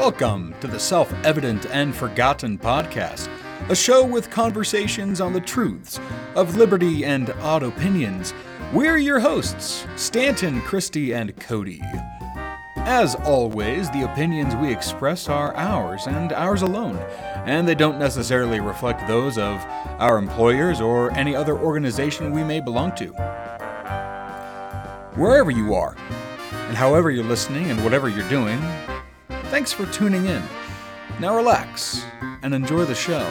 Welcome to the Self Evident and Forgotten podcast, a show with conversations on the truths of liberty and odd opinions. We're your hosts, Stanton, Christy, and Cody. As always, the opinions we express are ours and ours alone, and they don't necessarily reflect those of our employers or any other organization we may belong to. Wherever you are, and however you're listening and whatever you're doing, thanks for tuning in. Now relax and enjoy the show.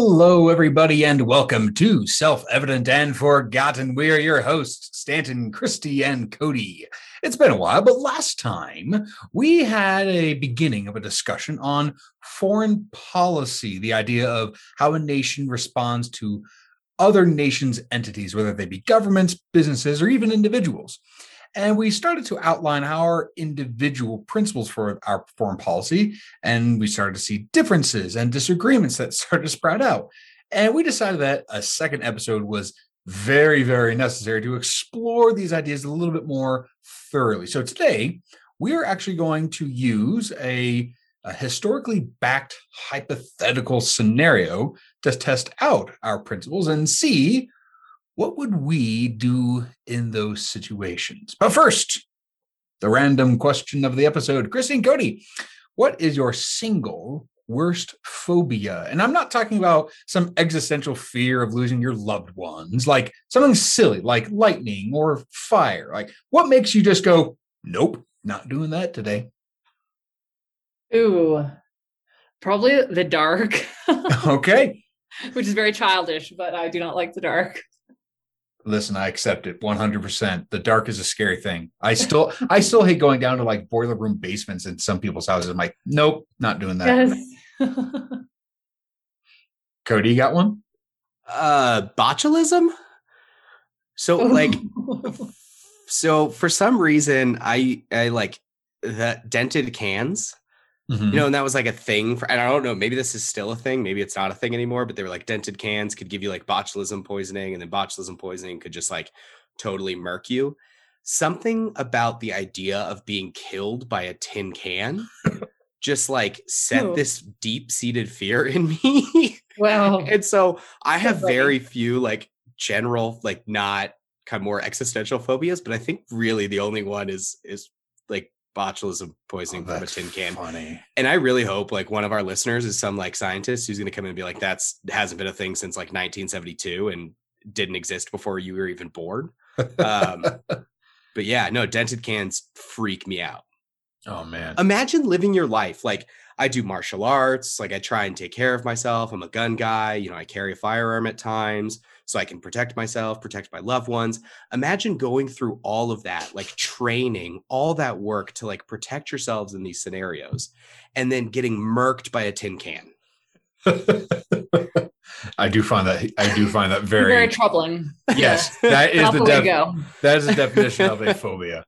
Hello, everybody, and welcome to Self Evident and Forgotten. We are your hosts, Stanton, Christy, and Cody. It's been a while, but last time we had a beginning of a discussion on foreign policy, the idea of how a nation responds to other nations' entities, whether they be governments, businesses, or even individuals. And we started to outline our individual principles for our foreign policy. And we started to see differences and disagreements that started to sprout out. And we decided that a second episode was very, very necessary to explore these ideas a little bit more thoroughly. So today, we are actually going to use a, a historically backed hypothetical scenario to test out our principles and see what would we do in those situations? But first, the random question of the episode. Christine Cody, what is your single worst phobia? And I'm not talking about some existential fear of losing your loved ones, like something silly like lightning or fire. Like what makes you just go, nope, not doing that today? Ooh, probably the dark. okay. Which is very childish, but I do not like the dark listen i accept it 100% the dark is a scary thing. I still i still hate going down to like boiler room basements in some people's houses. I'm like nope not doing that. Yes. cody you got one? Uh botulism? So like so for some reason i i like the dented cans Mm-hmm. You know, and that was like a thing for, and I don't know, maybe this is still a thing. Maybe it's not a thing anymore, but they were like dented cans could give you like botulism poisoning, and then botulism poisoning could just like totally murk you. Something about the idea of being killed by a tin can just like set this deep seated fear in me. Wow. and so I have very few like general, like not kind of more existential phobias, but I think really the only one is is botulism poisoning oh, from a tin can. Funny. And I really hope like one of our listeners is some like scientist who's going to come in and be like, "That's hasn't been a thing since like 1972 and didn't exist before you were even born." Um, but yeah, no, dented cans freak me out. Oh man. Imagine living your life like I do martial arts, like I try and take care of myself. I'm a gun guy, you know, I carry a firearm at times so I can protect myself, protect my loved ones. Imagine going through all of that, like training, all that work to like protect yourselves in these scenarios and then getting murked by a tin can. I do find that I do find that very very troubling. Yes, that is the def- that is the definition of a phobia.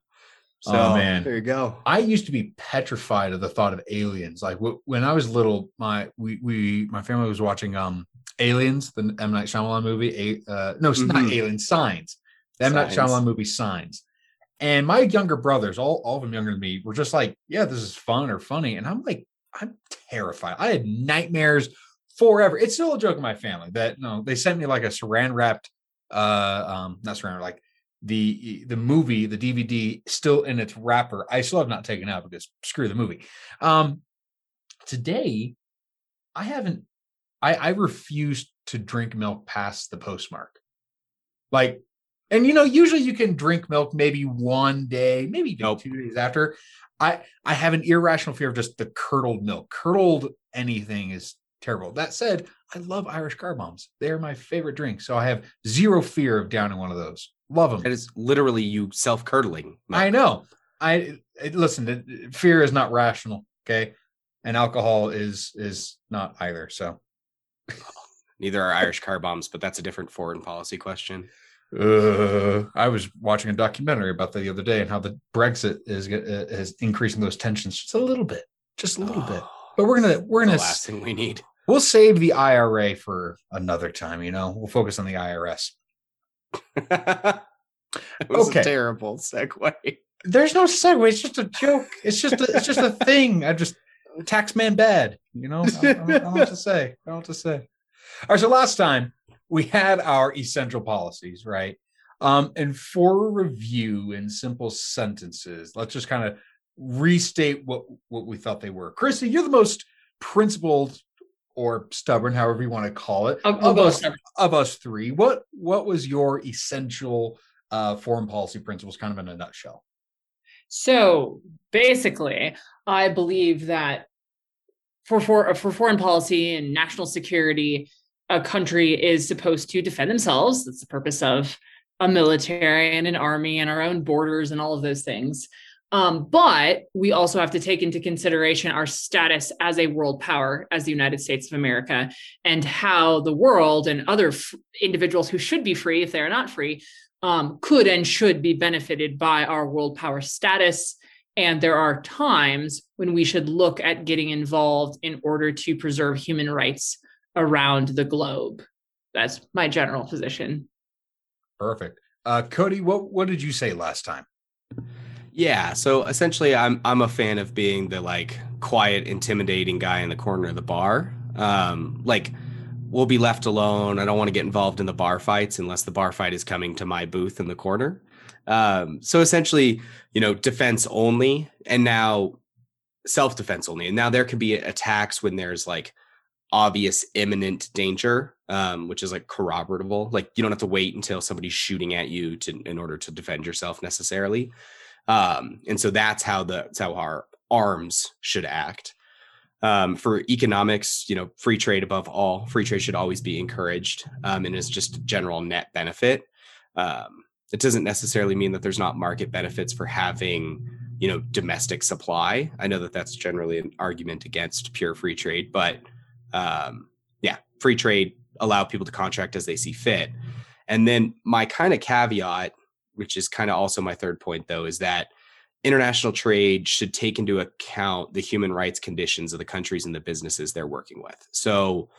So oh, man, there you go. I used to be petrified of the thought of aliens. Like w- when I was little, my we we my family was watching um Aliens, the M Night Shyamalan movie. Uh, no, it's mm-hmm. not Aliens. Signs. The M Night Shyamalan movie. Signs. And my younger brothers, all all of them younger than me, were just like, "Yeah, this is fun or funny," and I'm like, I'm terrified. I had nightmares forever. It's still a joke in my family that no, they sent me like a saran wrapped, uh, um, not saran like the the movie, the DVD, still in its wrapper. I still have not taken out because screw the movie. Um, today, I haven't. I I refuse to drink milk past the postmark. Like, and you know, usually you can drink milk maybe one day, maybe nope. two days after. I I have an irrational fear of just the curdled milk. Curdled anything is terrible. That said, I love Irish car bombs. They are my favorite drink. So I have zero fear of downing one of those. Love them. It is literally you self curdling. I know. I listen. Fear is not rational. Okay, and alcohol is is not either. So neither are Irish car bombs, but that's a different foreign policy question. Uh, I was watching a documentary about that the other day and how the Brexit is uh, is increasing those tensions just a little bit, just a little oh, bit. But we're gonna we're gonna last thing we need we'll save the IRA for another time. You know, we'll focus on the IRS. it was Okay. a terrible segue. There's no segue. It's just a joke. It's just a, it's just a thing. I just tax man bad. You know, I don't, I don't- know what to say. I don't know what to say. All right. So last time we had our essential policies, right? Um, and for review in simple sentences, let's just kind of restate what what we thought they were. Chrissy, you're the most principled or stubborn, however you want to call it, I'll, I'll of us, stubborn. of us three. What what was your essential uh, foreign policy principles, kind of in a nutshell? So basically, I believe that for, for for foreign policy and national security, a country is supposed to defend themselves. That's the purpose of a military and an army and our own borders and all of those things. Um, but we also have to take into consideration our status as a world power, as the United States of America, and how the world and other f- individuals who should be free, if they're not free, um, could and should be benefited by our world power status. And there are times when we should look at getting involved in order to preserve human rights around the globe. That's my general position. Perfect. Uh, Cody, what what did you say last time? Yeah, so essentially, I'm I'm a fan of being the like quiet, intimidating guy in the corner of the bar. Um, like we'll be left alone. I don't want to get involved in the bar fights unless the bar fight is coming to my booth in the corner. Um, so essentially, you know, defense only, and now self defense only. And now there can be attacks when there's like obvious imminent danger, um, which is like corroborable. Like you don't have to wait until somebody's shooting at you to in order to defend yourself necessarily. Um, and so that's how the that's how our arms should act. Um, for economics, you know, free trade above all. Free trade should always be encouraged, um, and is just general net benefit. Um, it doesn't necessarily mean that there's not market benefits for having, you know, domestic supply. I know that that's generally an argument against pure free trade, but um, yeah, free trade allow people to contract as they see fit. And then my kind of caveat, which is kind of also my third point, though, is that international trade should take into account the human rights conditions of the countries and the businesses they're working with. So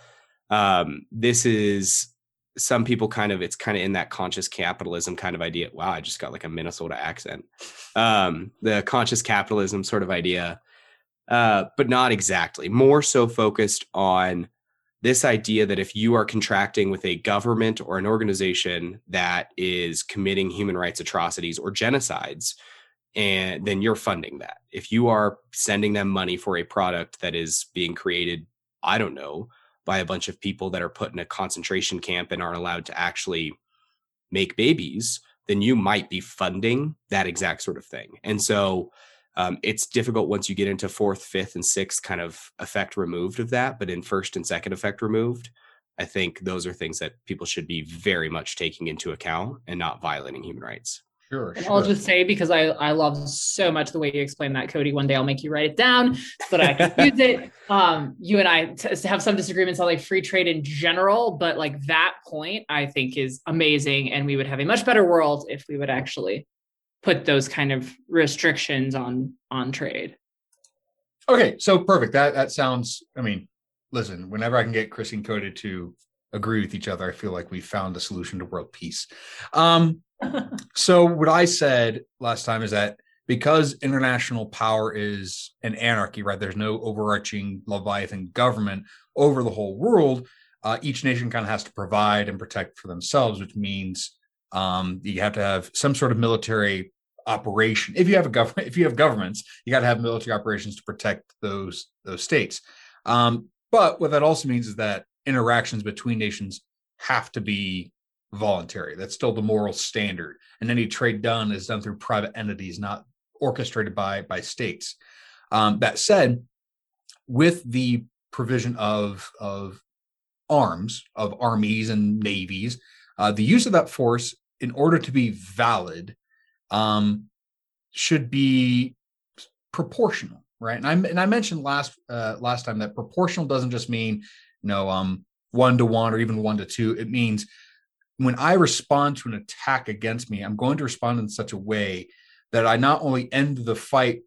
um, this is some people kind of it's kind of in that conscious capitalism kind of idea. Wow, I just got like a Minnesota accent. Um, the conscious capitalism sort of idea, uh, but not exactly. More so focused on this idea that if you are contracting with a government or an organization that is committing human rights atrocities or genocides, and then you're funding that. If you are sending them money for a product that is being created, I don't know, by a bunch of people that are put in a concentration camp and aren't allowed to actually make babies, then you might be funding that exact sort of thing. And so um, it's difficult once you get into fourth, fifth, and sixth kind of effect removed of that. But in first and second effect removed, I think those are things that people should be very much taking into account and not violating human rights. Sure, And sure. I'll just say because I I love so much the way you explain that, Cody. One day I'll make you write it down so that I can use it. Um, you and I t- have some disagreements on like free trade in general, but like that point I think is amazing, and we would have a much better world if we would actually put those kind of restrictions on on trade. Okay, so perfect. That that sounds. I mean, listen. Whenever I can get Chris and Cody to agree with each other, I feel like we found the solution to world peace. Um, so what I said last time is that because international power is an anarchy, right? There's no overarching Leviathan government over the whole world. Uh, each nation kind of has to provide and protect for themselves, which means um, you have to have some sort of military operation. If you have a government, if you have governments, you got to have military operations to protect those those states. Um, but what that also means is that interactions between nations have to be voluntary. That's still the moral standard. And any trade done is done through private entities, not orchestrated by by states. Um, that said, with the provision of of arms, of armies and navies, uh, the use of that force in order to be valid um, should be proportional, right? And I and I mentioned last uh, last time that proportional doesn't just mean you know um, one to one or even one to two. It means when I respond to an attack against me, I'm going to respond in such a way that I not only end the fight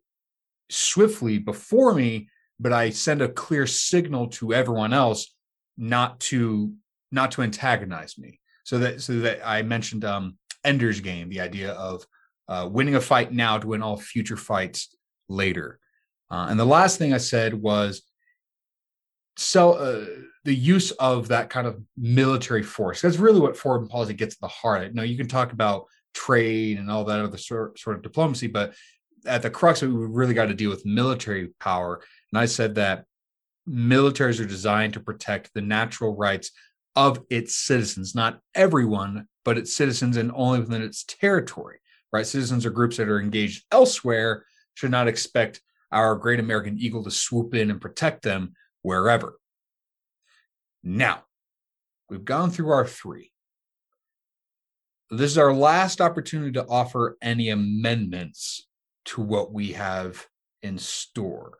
swiftly before me, but I send a clear signal to everyone else not to not to antagonize me. So that so that I mentioned um Ender's Game, the idea of uh, winning a fight now to win all future fights later. Uh, and the last thing I said was so uh, the use of that kind of military force. That's really what foreign policy gets at the heart. Of. Now you can talk about trade and all that other sort, sort of diplomacy, but at the crux of it, we really got to deal with military power. And I said that militaries are designed to protect the natural rights of its citizens, not everyone, but its citizens and only within its territory, right? Citizens or groups that are engaged elsewhere should not expect our great American eagle to swoop in and protect them wherever. Now, we've gone through our three. This is our last opportunity to offer any amendments to what we have in store.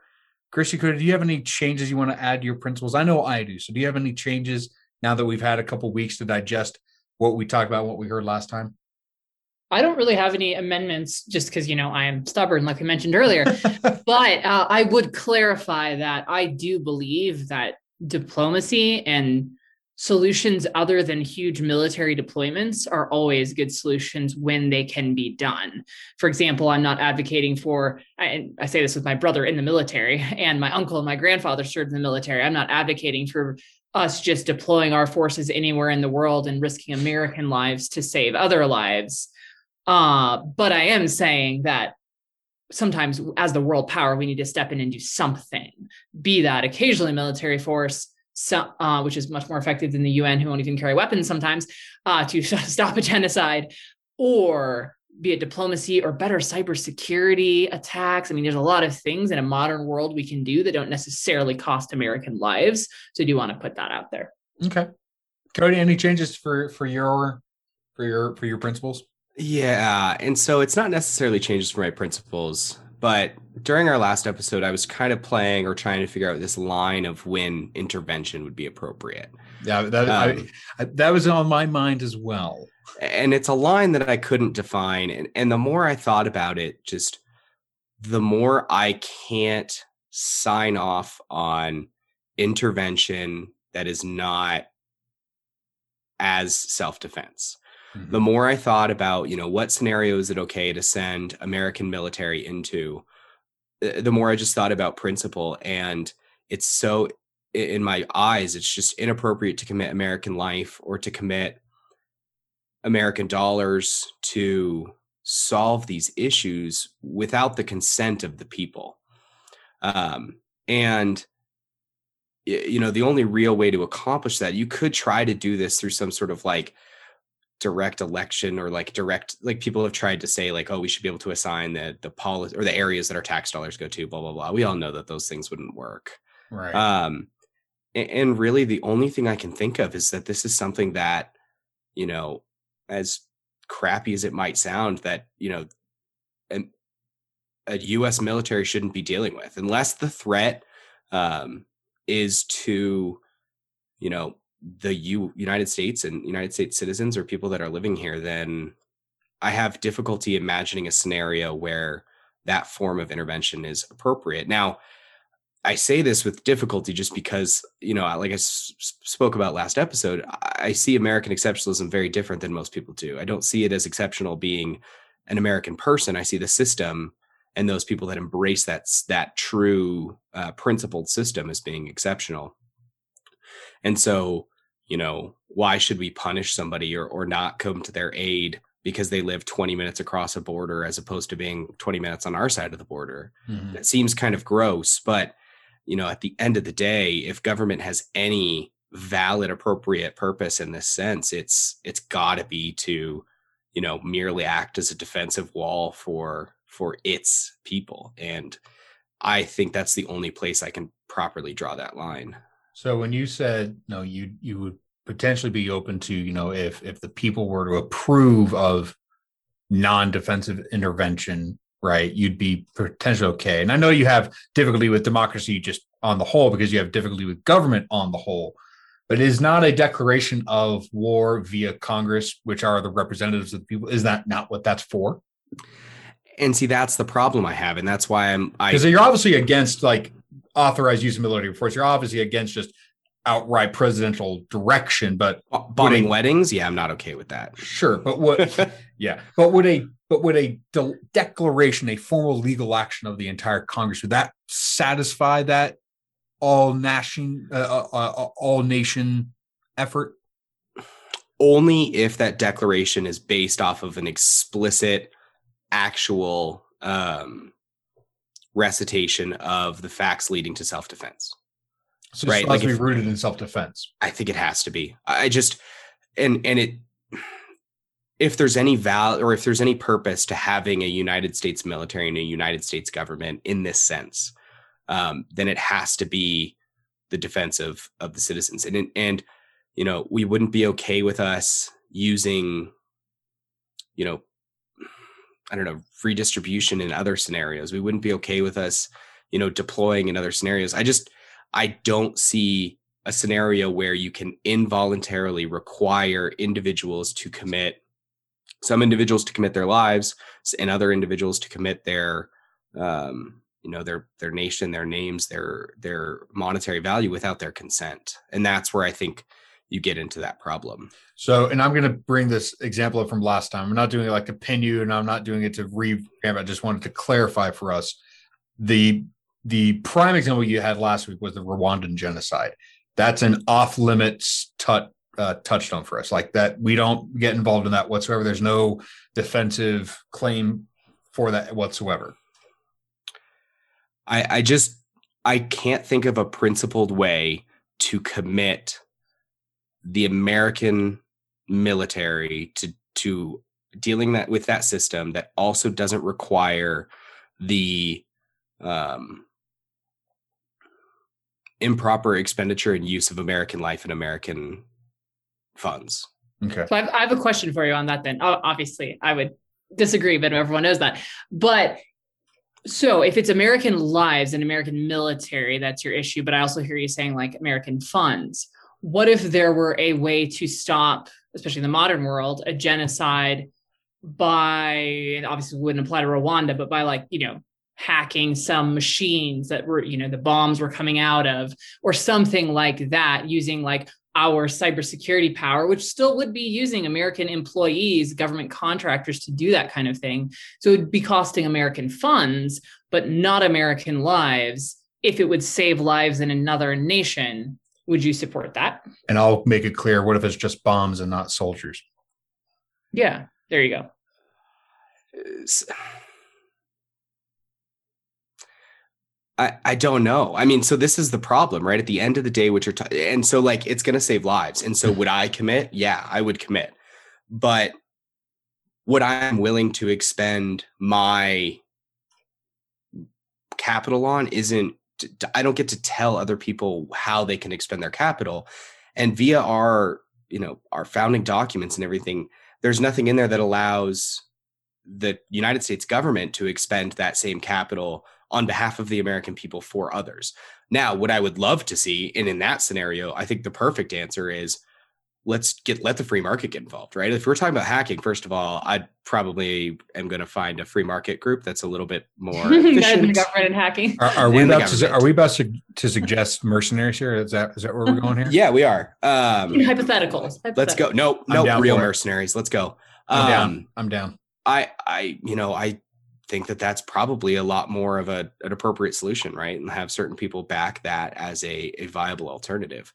Christy, could do you have any changes you want to add to your principles? I know I do. So, do you have any changes now that we've had a couple weeks to digest what we talked about, what we heard last time? I don't really have any amendments just because, you know, I am stubborn, like we mentioned earlier. but uh, I would clarify that I do believe that diplomacy and solutions other than huge military deployments are always good solutions when they can be done. For example, I'm not advocating for, I, I, say this with my brother in the military, and my uncle and my grandfather served in the military. I'm not advocating for us just deploying our forces anywhere in the world and risking American lives to save other lives. Uh, but I am saying that sometimes as the world power, we need to step in and do something, be that occasionally military force, so, uh, which is much more effective than the UN, who won't even carry weapons sometimes, uh, to stop a genocide, or be it diplomacy or better cybersecurity attacks. I mean, there's a lot of things in a modern world we can do that don't necessarily cost American lives. So do want to put that out there. Okay. Cody, any changes for for your for your for your principles? Yeah, and so it's not necessarily changes from my principles, but during our last episode, I was kind of playing or trying to figure out this line of when intervention would be appropriate. Yeah, that um, I, that was on my mind as well. And it's a line that I couldn't define, and and the more I thought about it, just the more I can't sign off on intervention that is not as self defense. Mm-hmm. The more I thought about, you know, what scenario is it okay to send American military into, uh, the more I just thought about principle. And it's so, in my eyes, it's just inappropriate to commit American life or to commit American dollars to solve these issues without the consent of the people. Um, and you know the only real way to accomplish that you could try to do this through some sort of like direct election or like direct like people have tried to say like oh we should be able to assign the the policy or the areas that our tax dollars go to blah blah blah. We all know that those things wouldn't work. Right. Um and, and really the only thing i can think of is that this is something that you know as crappy as it might sound that you know an, a us military shouldn't be dealing with unless the threat um is to you know the U- United States and United States citizens or people that are living here, then I have difficulty imagining a scenario where that form of intervention is appropriate. Now, I say this with difficulty just because, you know, like I s- spoke about last episode, I see American exceptionalism very different than most people do. I don't see it as exceptional being an American person. I see the system and those people that embrace that that true uh, principled system as being exceptional. And so you know, why should we punish somebody or, or not come to their aid because they live 20 minutes across a border as opposed to being 20 minutes on our side of the border? Mm-hmm. It seems kind of gross, but you know, at the end of the day, if government has any valid appropriate purpose in this sense, it's it's got to be to, you know, merely act as a defensive wall for for its people and I think that's the only place I can properly draw that line. So when you said no, you you would potentially be open to you know if if the people were to approve of non-defensive intervention, right? You'd be potentially okay. And I know you have difficulty with democracy just on the whole because you have difficulty with government on the whole. But it is not a declaration of war via Congress, which are the representatives of the people, is that not what that's for? And see, that's the problem I have, and that's why I'm because you're obviously against like authorized use of military force. You're obviously against just outright presidential direction, but bombing weddings, yeah, I'm not okay with that. Sure, but what? yeah, but would a but would a de- declaration, a formal legal action of the entire Congress, would that satisfy that all nation uh, uh, uh, all nation effort? Only if that declaration is based off of an explicit, actual um, recitation of the facts leading to self defense. So right, like to be rooted in self defense. I think it has to be. I just and and it if there's any val or if there's any purpose to having a United States military and a United States government in this sense, um, then it has to be the defense of of the citizens. And and you know we wouldn't be okay with us using, you know, I don't know, redistribution in other scenarios. We wouldn't be okay with us, you know, deploying in other scenarios. I just I don't see a scenario where you can involuntarily require individuals to commit some individuals to commit their lives and other individuals to commit their um, you know their their nation their names their their monetary value without their consent and that's where i think you get into that problem so and i'm going to bring this example up from last time i'm not doing it like to pin you and i'm not doing it to revamp i just wanted to clarify for us the the prime example you had last week was the rwandan genocide that's an off limits tut uh, touchstone for us. Like that, we don't get involved in that whatsoever. There's no defensive claim for that whatsoever. I, I just I can't think of a principled way to commit the American military to to dealing that with that system that also doesn't require the um, improper expenditure and use of American life and American funds. Okay. So I have, I have a question for you on that. Then, obviously, I would disagree, but everyone knows that. But so if it's American lives and American military, that's your issue. But I also hear you saying like American funds. What if there were a way to stop, especially in the modern world, a genocide by, and obviously wouldn't apply to Rwanda, but by like, you know, hacking some machines that were, you know, the bombs were coming out of, or something like that, using like our cybersecurity power, which still would be using American employees, government contractors to do that kind of thing. So it would be costing American funds, but not American lives. If it would save lives in another nation, would you support that? And I'll make it clear what if it's just bombs and not soldiers? Yeah, there you go. I, I don't know. I mean, so this is the problem, right? At the end of the day, what you're talking, and so like it's going to save lives. And so mm-hmm. would I commit? Yeah, I would commit. But what I'm willing to expend my capital on isn't, I don't get to tell other people how they can expend their capital. And via our, you know, our founding documents and everything, there's nothing in there that allows the United States government to expend that same capital on behalf of the American people for others. Now, what I would love to see, and in that scenario, I think the perfect answer is let's get let the free market get involved, right? If we're talking about hacking, first of all, I probably am going to find a free market group that's a little bit more efficient. government and hacking. Are, are we about to are we about to, to suggest mercenaries here? Is that is that where we're going here? yeah, we are. Um, hypotheticals. hypotheticals. Let's go. No, no, real mercenaries. Let's go. I'm um, down. I'm down. I I you know I think that that's probably a lot more of a, an appropriate solution, right? And have certain people back that as a, a viable alternative.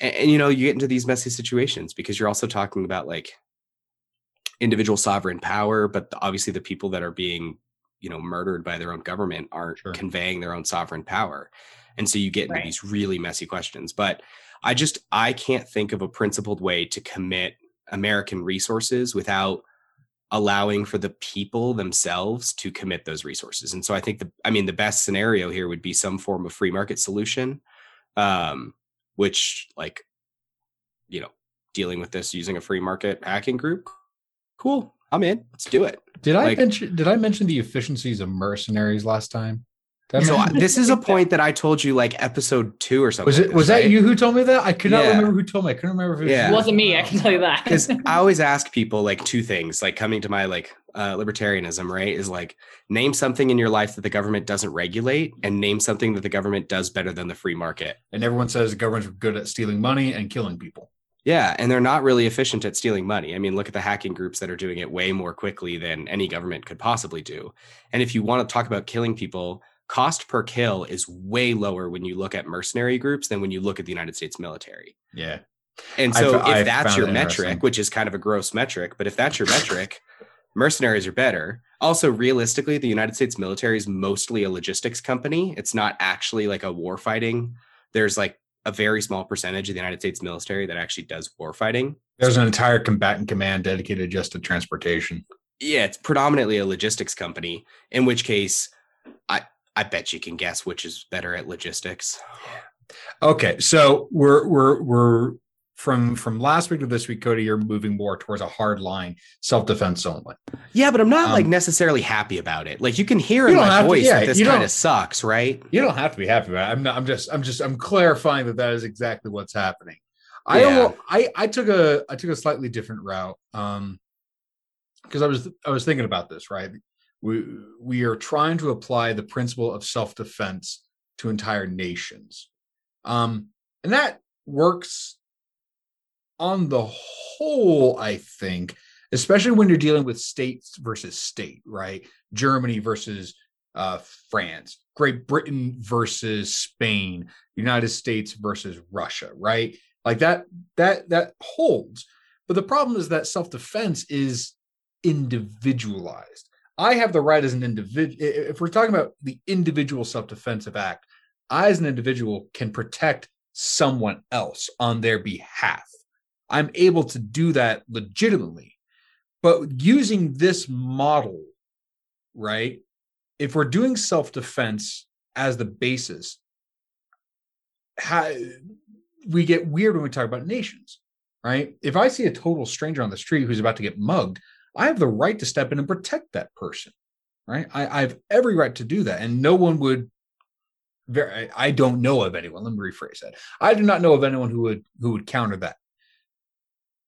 And, and, you know, you get into these messy situations because you're also talking about like individual sovereign power, but obviously the people that are being, you know, murdered by their own government aren't sure. conveying their own sovereign power. And so you get into right. these really messy questions. But I just I can't think of a principled way to commit American resources without allowing for the people themselves to commit those resources. And so I think the I mean the best scenario here would be some form of free market solution um which like you know dealing with this using a free market hacking group cool i'm in let's do it. Did i like, mention did i mention the efficiencies of mercenaries last time so I, this is a point that I told you like episode two or something. Was it? Was right? that you who told me that? I could not Yeah. remember who told me. I couldn't remember if it was. Yeah. It wasn't me, I can tell you that. because I always ask people like two things, like coming to my like uh, libertarianism, right? Is like name something in your life that the government doesn't regulate, and name something that the government does better than the free market. And everyone says the government's good at stealing money and killing people. Yeah, and they're not really efficient at stealing money. I mean, look at the hacking groups that are doing it way more quickly than any government could possibly do. And if you want to talk about killing people, cost per kill is way lower when you look at mercenary groups than when you look at the United States military. Yeah. And I so I if that's your metric, which is kind of a gross metric, but if that's your metric, mercenaries are better. Also, realistically, the United States military is mostly a logistics company. It's not actually like a war fighting. There's like a very small percentage of the United States military that actually does war fighting. There's an entire combatant command dedicated just to transportation. Yeah, it's predominantly a logistics company, in which case I I bet you can guess which is better at logistics. Okay, so we're we're we're from from last week to this week, Cody. You're moving more towards a hard line, self defense only. Yeah, but I'm not like Um, necessarily happy about it. Like you can hear You in my to- voice yeah, that this kind of sucks, right? You don't have to be happy about it. I'm not. I'm just. I'm just. I'm clarifying that that is exactly what's happening. I Yeah. I I took a I took a slightly different route. Um, because I was I was thinking about this. Right, we we are trying to apply the principle of self defense to entire nations, um, and that works on the whole. I think, especially when you're dealing with states versus state, right? Germany versus uh, France, Great Britain versus Spain, United States versus Russia, right? Like that, that, that holds. But the problem is that self defense is individualized. I have the right as an individual. If we're talking about the individual self defensive act, I, as an individual, can protect someone else on their behalf. I'm able to do that legitimately. But using this model, right? If we're doing self defense as the basis, how, we get weird when we talk about nations, right? If I see a total stranger on the street who's about to get mugged, I have the right to step in and protect that person, right? I, I have every right to do that, and no one would. Very, I don't know of anyone. Let me rephrase that. I do not know of anyone who would who would counter that.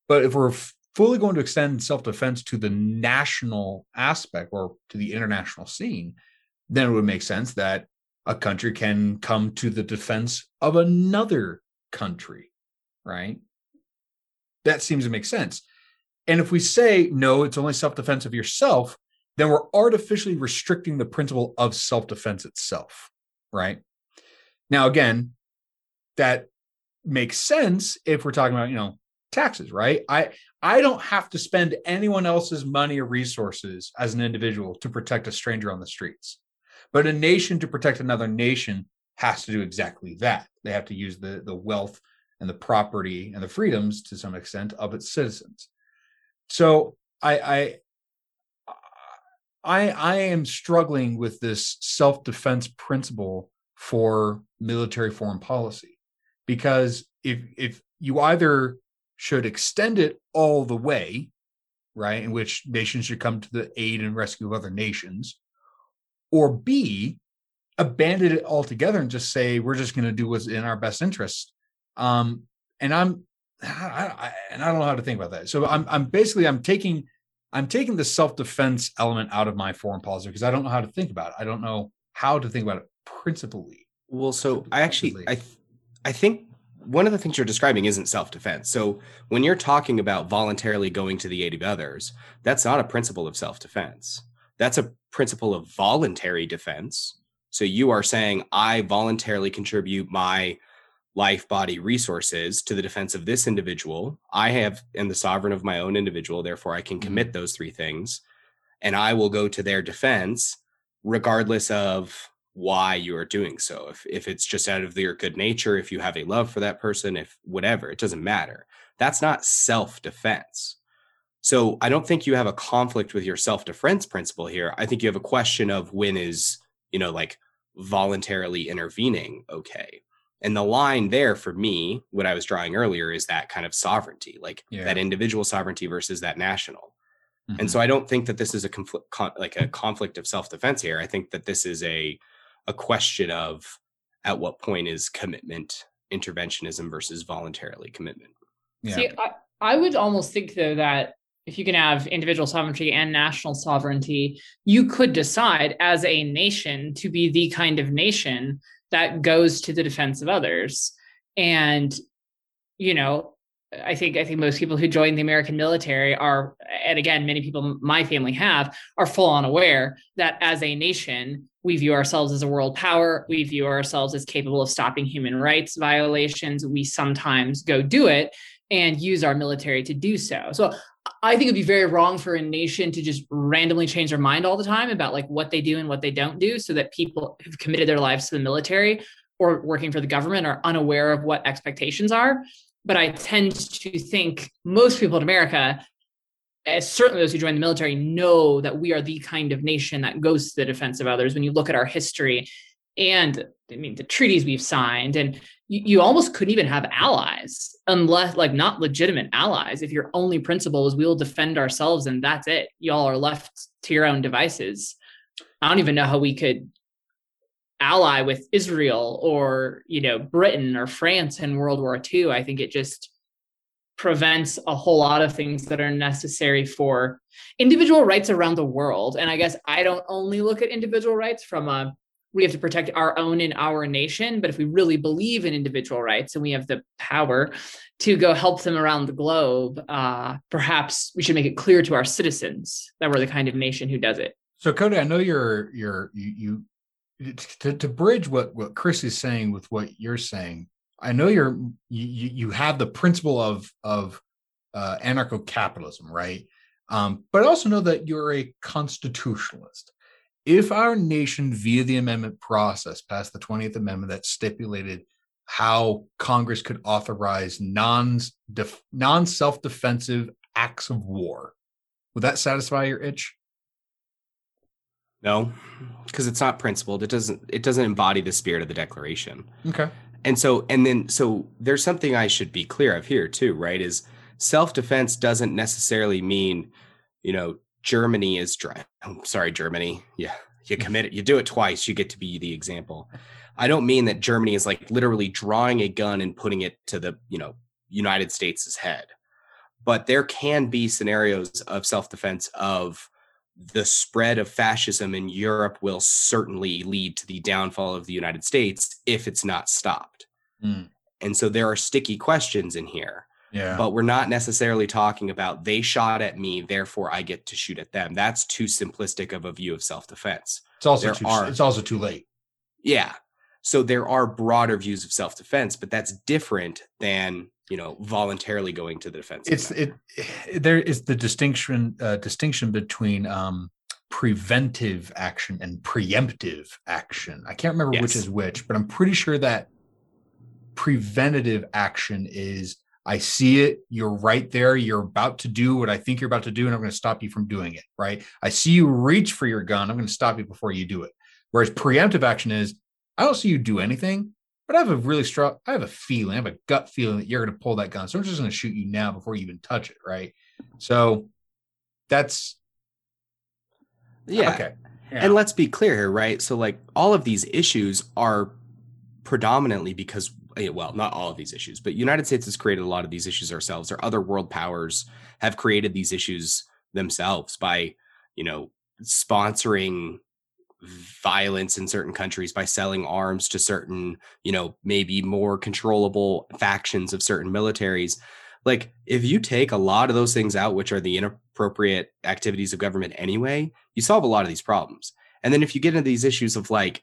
But if we're fully going to extend self defense to the national aspect or to the international scene, then it would make sense that a country can come to the defense of another country, right? That seems to make sense. And if we say, no, it's only self defense of yourself, then we're artificially restricting the principle of self defense itself, right? Now, again, that makes sense if we're talking about, you know, taxes, right? I I don't have to spend anyone else's money or resources as an individual to protect a stranger on the streets. But a nation to protect another nation has to do exactly that. They have to use the the wealth and the property and the freedoms to some extent of its citizens. So I I I, I am struggling with this self-defense principle for military foreign policy because if if you either should extend it all the way, right, in which nations should come to the aid and rescue of other nations, or B, abandon it altogether and just say we're just going to do what's in our best interest. Um, and I'm, I, I, and I don't know how to think about that. So I'm, I'm basically, I'm taking, I'm taking the self defense element out of my foreign policy because I don't know how to think about it. I don't know how to think about it principally. Well, so I actually I th- I think one of the things you're describing isn't self-defense. So when you're talking about voluntarily going to the aid of others, that's not a principle of self-defense. That's a principle of voluntary defense. So you are saying I voluntarily contribute my life, body, resources to the defense of this individual. I have am the sovereign of my own individual, therefore I can mm-hmm. commit those three things, and I will go to their defense regardless of why you are doing so. If if it's just out of your good nature, if you have a love for that person, if whatever, it doesn't matter. That's not self-defense. So I don't think you have a conflict with your self-defense principle here. I think you have a question of when is, you know, like voluntarily intervening okay. And the line there for me, what I was drawing earlier, is that kind of sovereignty, like Yeah. that individual sovereignty versus that national. Mhm. And so I don't think that this is a conflict, con- like a conflict of self defense here. I think that this is a a question of at what point is commitment interventionism versus voluntarily commitment. Yeah. See, I, I would almost think though that if you can have individual sovereignty and national sovereignty, you could decide as a nation to be the kind of nation that goes to the defense of others. And, you know, I think I think most people who join the American military are, and again, many people my family have, are full on aware that as a nation, we view ourselves as a world power. We view ourselves as capable of stopping human rights violations. We sometimes go do it and use our military to do so. So I think it'd be very wrong for a nation to just randomly change their mind all the time about like what they do and what they don't do so that people who've committed their lives to the military or working for the government are unaware of what expectations are. But I tend to think most people in America, as certainly those who join the military, know that we are the kind of nation that goes to the defense of others. When you look at our history and I mean the treaties we've signed, and you, almost couldn't even have allies unless like not legitimate allies. If your only principle is we will defend ourselves and that's it, y'all are left to your own devices. I don't even know how we could ally with Israel or you know Britain or France in World War II. I think it just prevents a whole lot of things that are necessary for individual rights around the world. And I guess I don't only look at individual rights from a we have to protect our own in our nation. But if we really believe in individual rights and we have the power to go help them around the globe, uh, perhaps we should make it clear to our citizens that we're the kind of nation who does it. So, Cody, I know you're you're you, you to, to bridge what what Chris is saying with what you're saying. I know you're you you have the principle of of uh, anarcho-capitalism, right? Um, but I also know that you're a constitutionalist if our nation, via the amendment process, passed the 20th Amendment that stipulated how Congress could authorize non non self defensive acts of war, would that satisfy your itch? No, because it's not principled. It doesn't. It doesn't embody the spirit of the Declaration. Okay. And so, and then, so there's something I should be clear of here too, right? Is self defense doesn't necessarily mean, you know, Germany is dry. I'm sorry, Germany. Yeah, you mm. commit it. You do it twice. You get to be the example. I don't mean that Germany is like literally drawing a gun and putting it to the you know United States' head, but there can be scenarios of self defense of the spread of fascism in Europe will certainly lead to the downfall of the United States if it's not stopped. Mm. And so there are sticky questions in here yeah. But we're not necessarily talking about they shot at me, therefore I get to shoot at them. That's too simplistic of a view of self-defense. It's also there too are, it's also too late. Yeah. So there are broader views of self-defense, but that's different than, you know, voluntarily going to the defense. It's it, it there is the distinction uh, distinction between um preventive action and preemptive action. I can't remember yes. which is which, but I'm pretty sure that preventative action is I see it. You're right there. You're about to do what I think you're about to do, and I'm going to stop you from doing it. Right. I see you reach for your gun. I'm going to stop you before you do it. Whereas preemptive action is, I don't see you do anything, but I have a really strong, I have a feeling, I have a gut feeling that you're going to pull that gun. So I'm just going to shoot you now before you even touch it. Right. So that's, yeah. Okay. Yeah. And let's be clear here, right? So, like, all of these issues are predominantly because Eh, well, not all of these issues, but United States has created a lot of these issues ourselves, or other world powers have created these issues themselves by, you know, sponsoring violence in certain countries by selling arms to certain, you know, maybe more controllable factions of certain militaries. Like, if you take a lot of those things out, which are the inappropriate activities of government anyway, you solve a lot of these problems. And then if you get into these issues of like,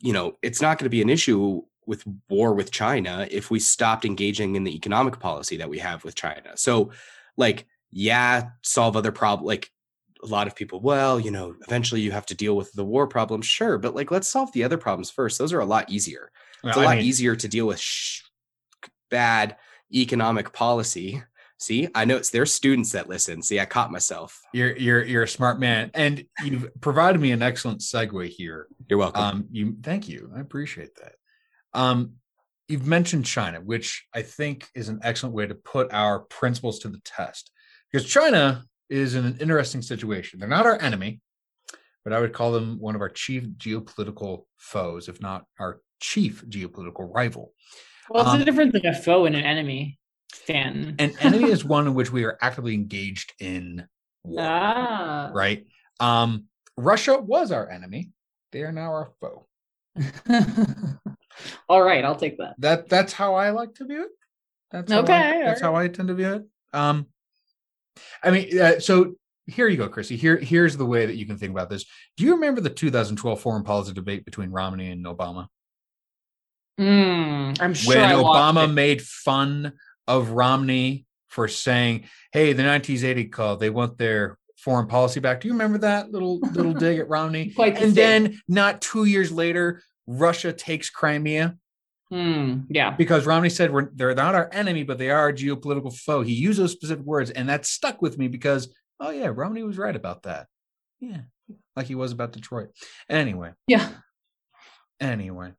you know, it's not going to be an issue with war with China if we stopped engaging in the economic policy that we have with China. So, like, yeah, solve other problems. Like, a lot of people, well, you know, eventually you have to deal with the war problem. Sure, but like, let's solve the other problems first. Those are a lot easier. It's a lot mean, easier to deal with sh- bad economic policy. See, I know it's their students that listen. See, I caught myself. You're you're you're a smart man, and you've provided me an excellent segue here. You're welcome. Um, you thank you. I appreciate that. Um, you've mentioned China, which I think is an excellent way to put our principles to the test because China is in an interesting situation. They're not our enemy, but I would call them one of our chief geopolitical foes, if not our chief geopolitical rival. What's um, the difference between a foe and an enemy, Stan? An enemy is one in which we are actively engaged in war. Ah. Right? Um, Russia was our enemy. They are now our foe. All right, I'll take that. That that's how I like to view it. That's okay. I, that's right. how I tend to view it. Um, I mean, uh, so here you go, Chrissy. Here, here's the way that you can think about this. Do you remember the 2012 foreign policy debate between Romney and Obama? Mm, I'm sure. When Obama made fun of Romney for saying, "Hey, the 1980 call, they want their foreign policy back." Do you remember that little little dig at Romney? Quite and then, not two years later, Russia takes Crimea. Mm, yeah. Because Romney said we're, they're not our enemy, but they are our geopolitical foe. He used those specific words, and that stuck with me because, oh, yeah, Romney was right about that. Yeah. Like he was about Detroit. Anyway. Yeah. Anyway.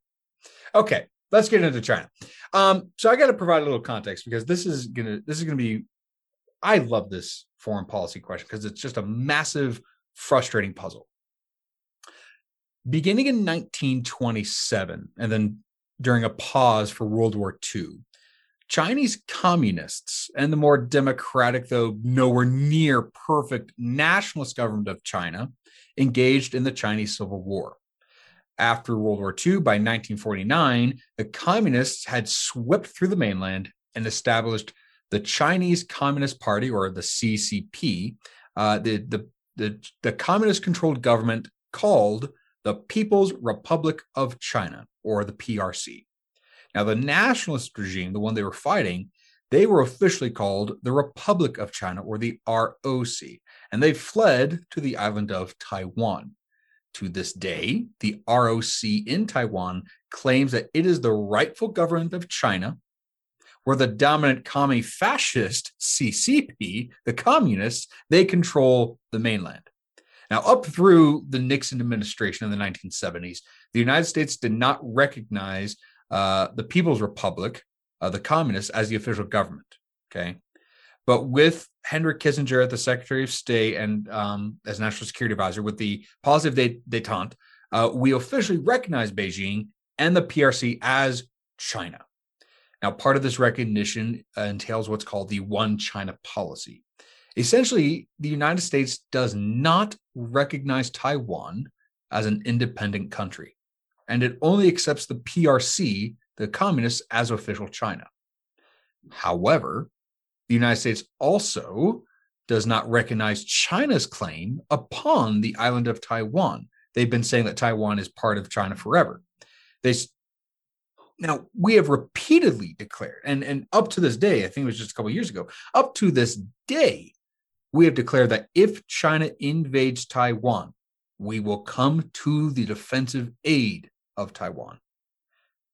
Okay. Let's get into China. Um, so I got to provide a little context because this is gonna this is gonna be I love this foreign policy question because it's just a massive, frustrating puzzle. Beginning in 1927, and then during a pause for World War II. Chinese communists and the more democratic, though nowhere near perfect nationalist government of China engaged in the Chinese Civil War. After World War II, by 1949, the communists had swept through the mainland and established the Chinese Communist Party, or the CCP, uh, the, the, the, the communist controlled government called the People's Republic of China, or the PRC. Now, the nationalist regime, the one they were fighting, they were officially called the Republic of China, or the ROC, and they fled to the island of Taiwan. To this day, the ROC in Taiwan claims that it is the rightful government of China, where the dominant commie fascist CCP, the communists, they control the mainland. Now, up through the Nixon administration in the 1970s, the United States did not recognize uh, the People's Republic, uh, the communists, as the official government. Okay. But with Henry Kissinger as the Secretary of State and um, as National Security Advisor, with the positive detente, uh, we officially recognize Beijing and the PRC as China. Now, part of this recognition entails what's called the One China policy. Essentially, the United States does not recognize Taiwan as an independent country, and it only accepts the PRC, the communists, as official China. However, the United States also does not recognize China's claim upon the island of Taiwan. They've been saying that Taiwan is part of China forever. They now we have repeatedly declared, and, and up to this day, I think it was just a couple years ago, up to this day, we have declared that if China invades Taiwan, we will come to the defensive aid of Taiwan.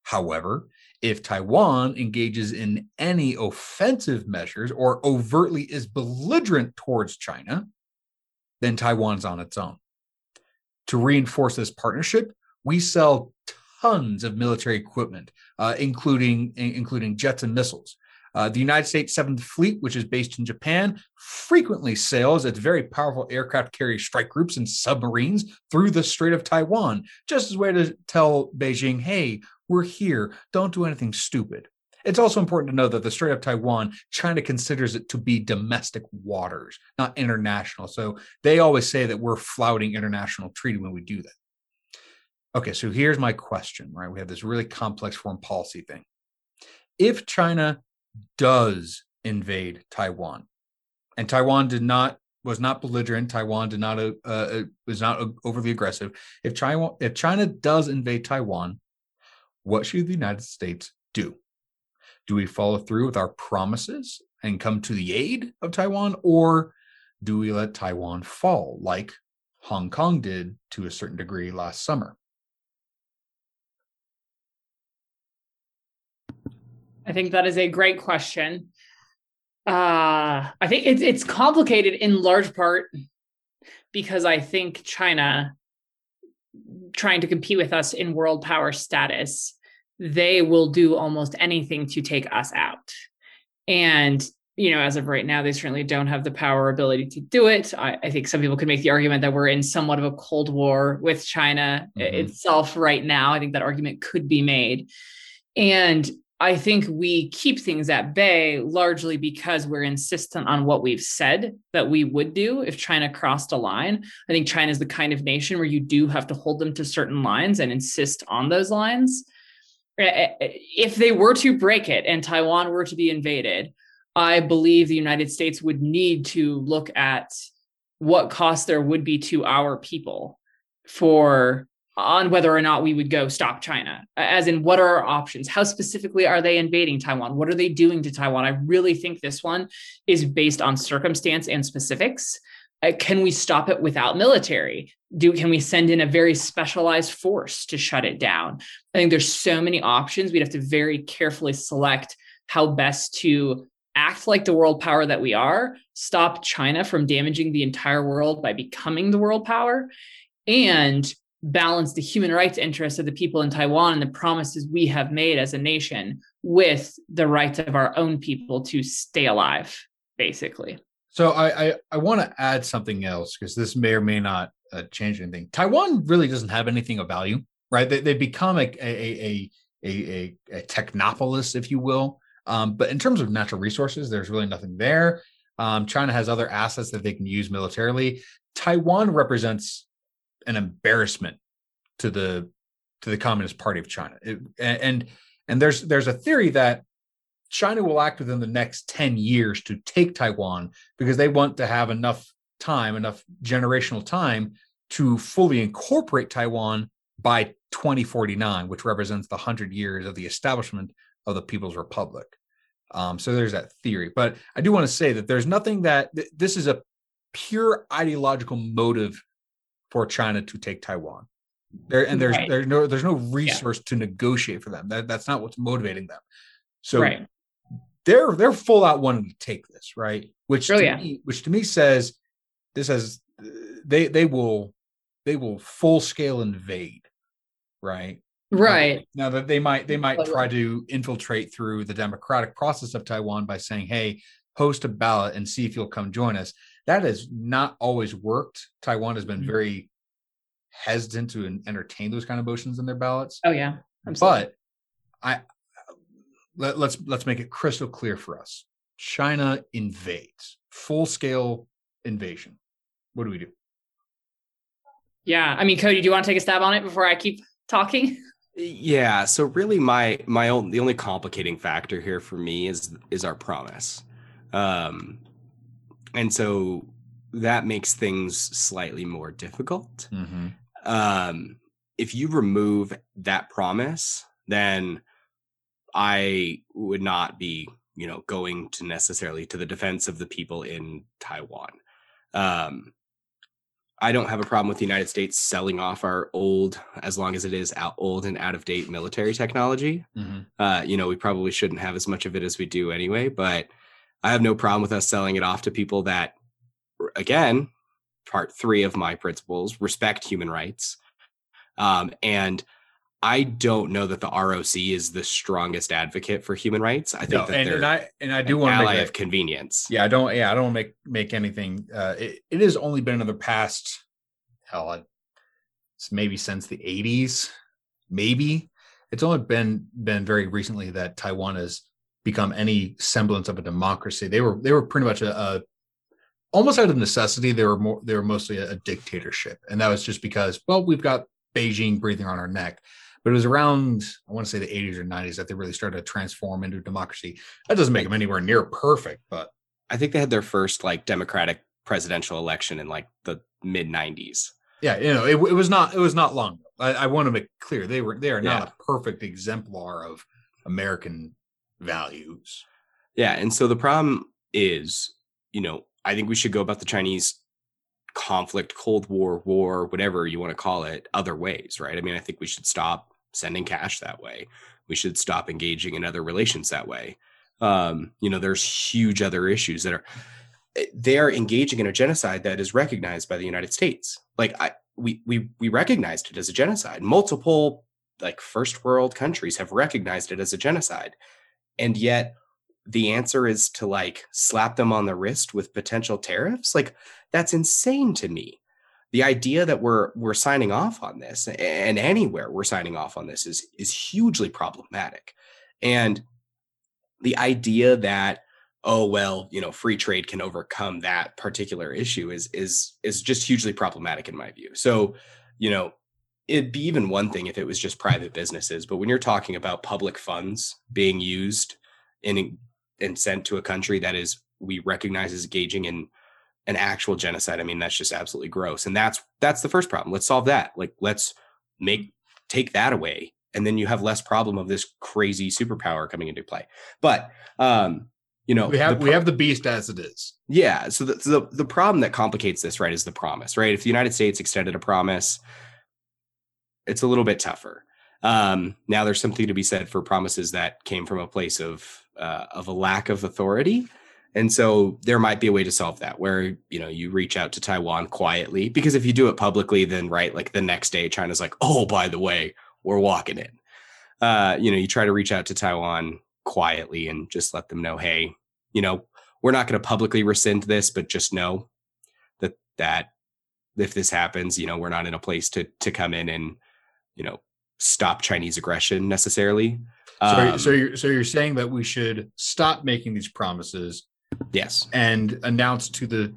However, if Taiwan engages in any offensive measures or overtly is belligerent towards China, then Taiwan's on its own. To reinforce this partnership, we sell tons of military equipment, uh, including including jets and missiles. Uh, the United States Seventh Fleet, which is based in Japan, frequently sails its very powerful aircraft carrier strike groups and submarines through the Strait of Taiwan, just as a way to tell Beijing, hey, we're here, don't do anything stupid. It's also important to know that the Strait of Taiwan, China considers it to be domestic waters, not international. So they always say that we're flouting international treaty when we do that. Okay, so here's my question, right? We have this really complex foreign policy thing. If China does invade Taiwan, and Taiwan did not was not belligerent. Taiwan did not uh, uh, was not overly aggressive. If China if China does invade Taiwan, what should the United States do? Do we follow through with our promises and come to the aid of Taiwan, or do we let Taiwan fall like Hong Kong did to a certain degree last summer? I think that is a great question. Uh, I think it's it's complicated in large part because I think China trying to compete with us in world power status, they will do almost anything to take us out. And you know, as of right now, they certainly don't have the power or ability to do it. I, I, think some people could make the argument that we're in somewhat of a cold war with China mm-hmm. itself right now. I think that argument could be made. And I think we keep things at bay largely because we're insistent on what we've said that we would do if China crossed a line. I think China is the kind of nation where you do have to hold them to certain lines and insist on those lines. Eh, eh, eh, if they were to break it and Taiwan were to be invaded, I believe the United States would need to look at what cost there would be to our people for on whether or not we would go stop China, as in what are our options? How specifically are they invading Taiwan? What are they doing to Taiwan? I really think this one is based on circumstance and specifics. Uh, can we stop it without military? Do can we send in a very specialized force to shut it down? I think there's so many options. We'd have to very carefully select how best to act like the world power that we are, stop China from damaging the entire world by becoming the world power, and balance the human rights interests of the people in Taiwan and the promises we have made as a nation with the rights of our own people to stay alive, basically. So I I, I want to add something else because this may or may not uh, change anything. Taiwan really doesn't have anything of value, right? They they become a a a a, a, a technopolis, if you will, um, but in terms of natural resources, there's really nothing there. Um, China has other assets that they can use militarily. Taiwan represents an embarrassment to the to the Communist Party of China. It, and and there's there's a theory that China will act within the next 10 years to take Taiwan because they want to have enough time, enough generational time to fully incorporate Taiwan by 2049, which represents the 100 years of the establishment of the People's Republic. Um, so there's that theory. But I do want to say that there's nothing that th- this is a pure ideological motive for China to take Taiwan. There and there's right. there's no there's no resource yeah. to negotiate for them. That, that's not what's motivating them. So right. they're they're full out wanting to take this, right? Which oh, to yeah. me, which to me says this has they they will they will full scale invade, right? right now that they might they might try to infiltrate through the democratic process of taiwan by saying hey post a ballot and see if you'll come join us that has not always worked. Taiwan has been mm-hmm. very hesitant to entertain those kind of motions in their ballots. Oh yeah Absolutely. but i let, let's let's make it crystal clear for us. China invades. Full scale invasion. What do we do? Yeah i mean cody do you want to take a stab on it before i keep talking? Yeah, so really my my own the only complicating factor here for me is is our promise. Um and so that makes things slightly more difficult. Mm-hmm. Um if you remove that promise, then I would not be, you know, going to necessarily to the defense of the people in Taiwan. Um, I don't have a problem with the United States selling off our old, as long as it is out, old and out of date military technology. Mm-hmm. Uh, you know, we probably shouldn't have as much of it as we do anyway, but I have no problem with us selling it off to people that, again, part three of my principles respect human rights. Um, and I don't know that the ROC is the strongest advocate for human rights. I think no, that and, they're and I and I do want to make of convenience. Yeah, I don't. Yeah, I don't make make anything. Uh, it, it has only been in the past. Hell, it's maybe since the '80s. Maybe it's only been been very recently that Taiwan has become any semblance of a democracy. They were they were pretty much a, a almost out of necessity. They were more they were mostly a, a dictatorship, and that was just because well we've got Beijing breathing on our neck but it was around I want to say the 80s or 90s that they really started to transform into democracy. That doesn't make them anywhere near perfect, but I think they had their first like democratic presidential election in like the mid 90s. Yeah, you know, it, it, was not it was not long. I, I, want to make clear they were they are not yeah. a perfect exemplar of American values. Yeah, and so the problem is, you know, I think we should go about the Chinese conflict, Cold War, war, whatever you want to call it, other ways, right? I mean, I think we should stop sending cash that way. We should stop engaging in other relations that way. Um, you know, there's huge other issues that are eh, they are engaging in a genocide that is recognized by the United States. Like I we we we recognized it as a genocide. Multiple like first world countries have recognized it as a genocide. And yet the answer is to like slap them on the wrist with potential tariffs? Like that's insane to me. The idea that we're we're signing off on this and anywhere we're signing off on this is is hugely problematic. And the idea that oh well you know free trade can overcome that particular issue is is is just hugely problematic in my view. So you know it'd be even one thing if it was just private businesses but when you're talking about public funds being used in and sent to a country that is we recognize as engaging in an actual genocide. I mean, that's just absolutely gross. And that's that's the first problem. Let's solve that. Like let's make take that away. And then you have less problem of this crazy superpower coming into play. But um, you know, we have pro- we have the beast as it is. Yeah. So the, the the problem that complicates this, right, is the promise, right? If the United States extended a promise, it's a little bit tougher. Um, now there's something to be said for promises that came from a place of uh, of a lack of authority. And so there might be a way to solve that where, you know, you reach out to Taiwan quietly because if you do it publicly, then right, like the next day China's like, oh, by the way, we're walking in. Uh, you know, you try to reach out to Taiwan quietly and just let them know, hey, you know, we're not going to publicly rescind this, but just know that that if this happens, you know, we're not in a place to to come in and, you know, stop Chinese aggression necessarily. Um, so, so you're so you're saying that we should stop making these promises, yes, and announce to the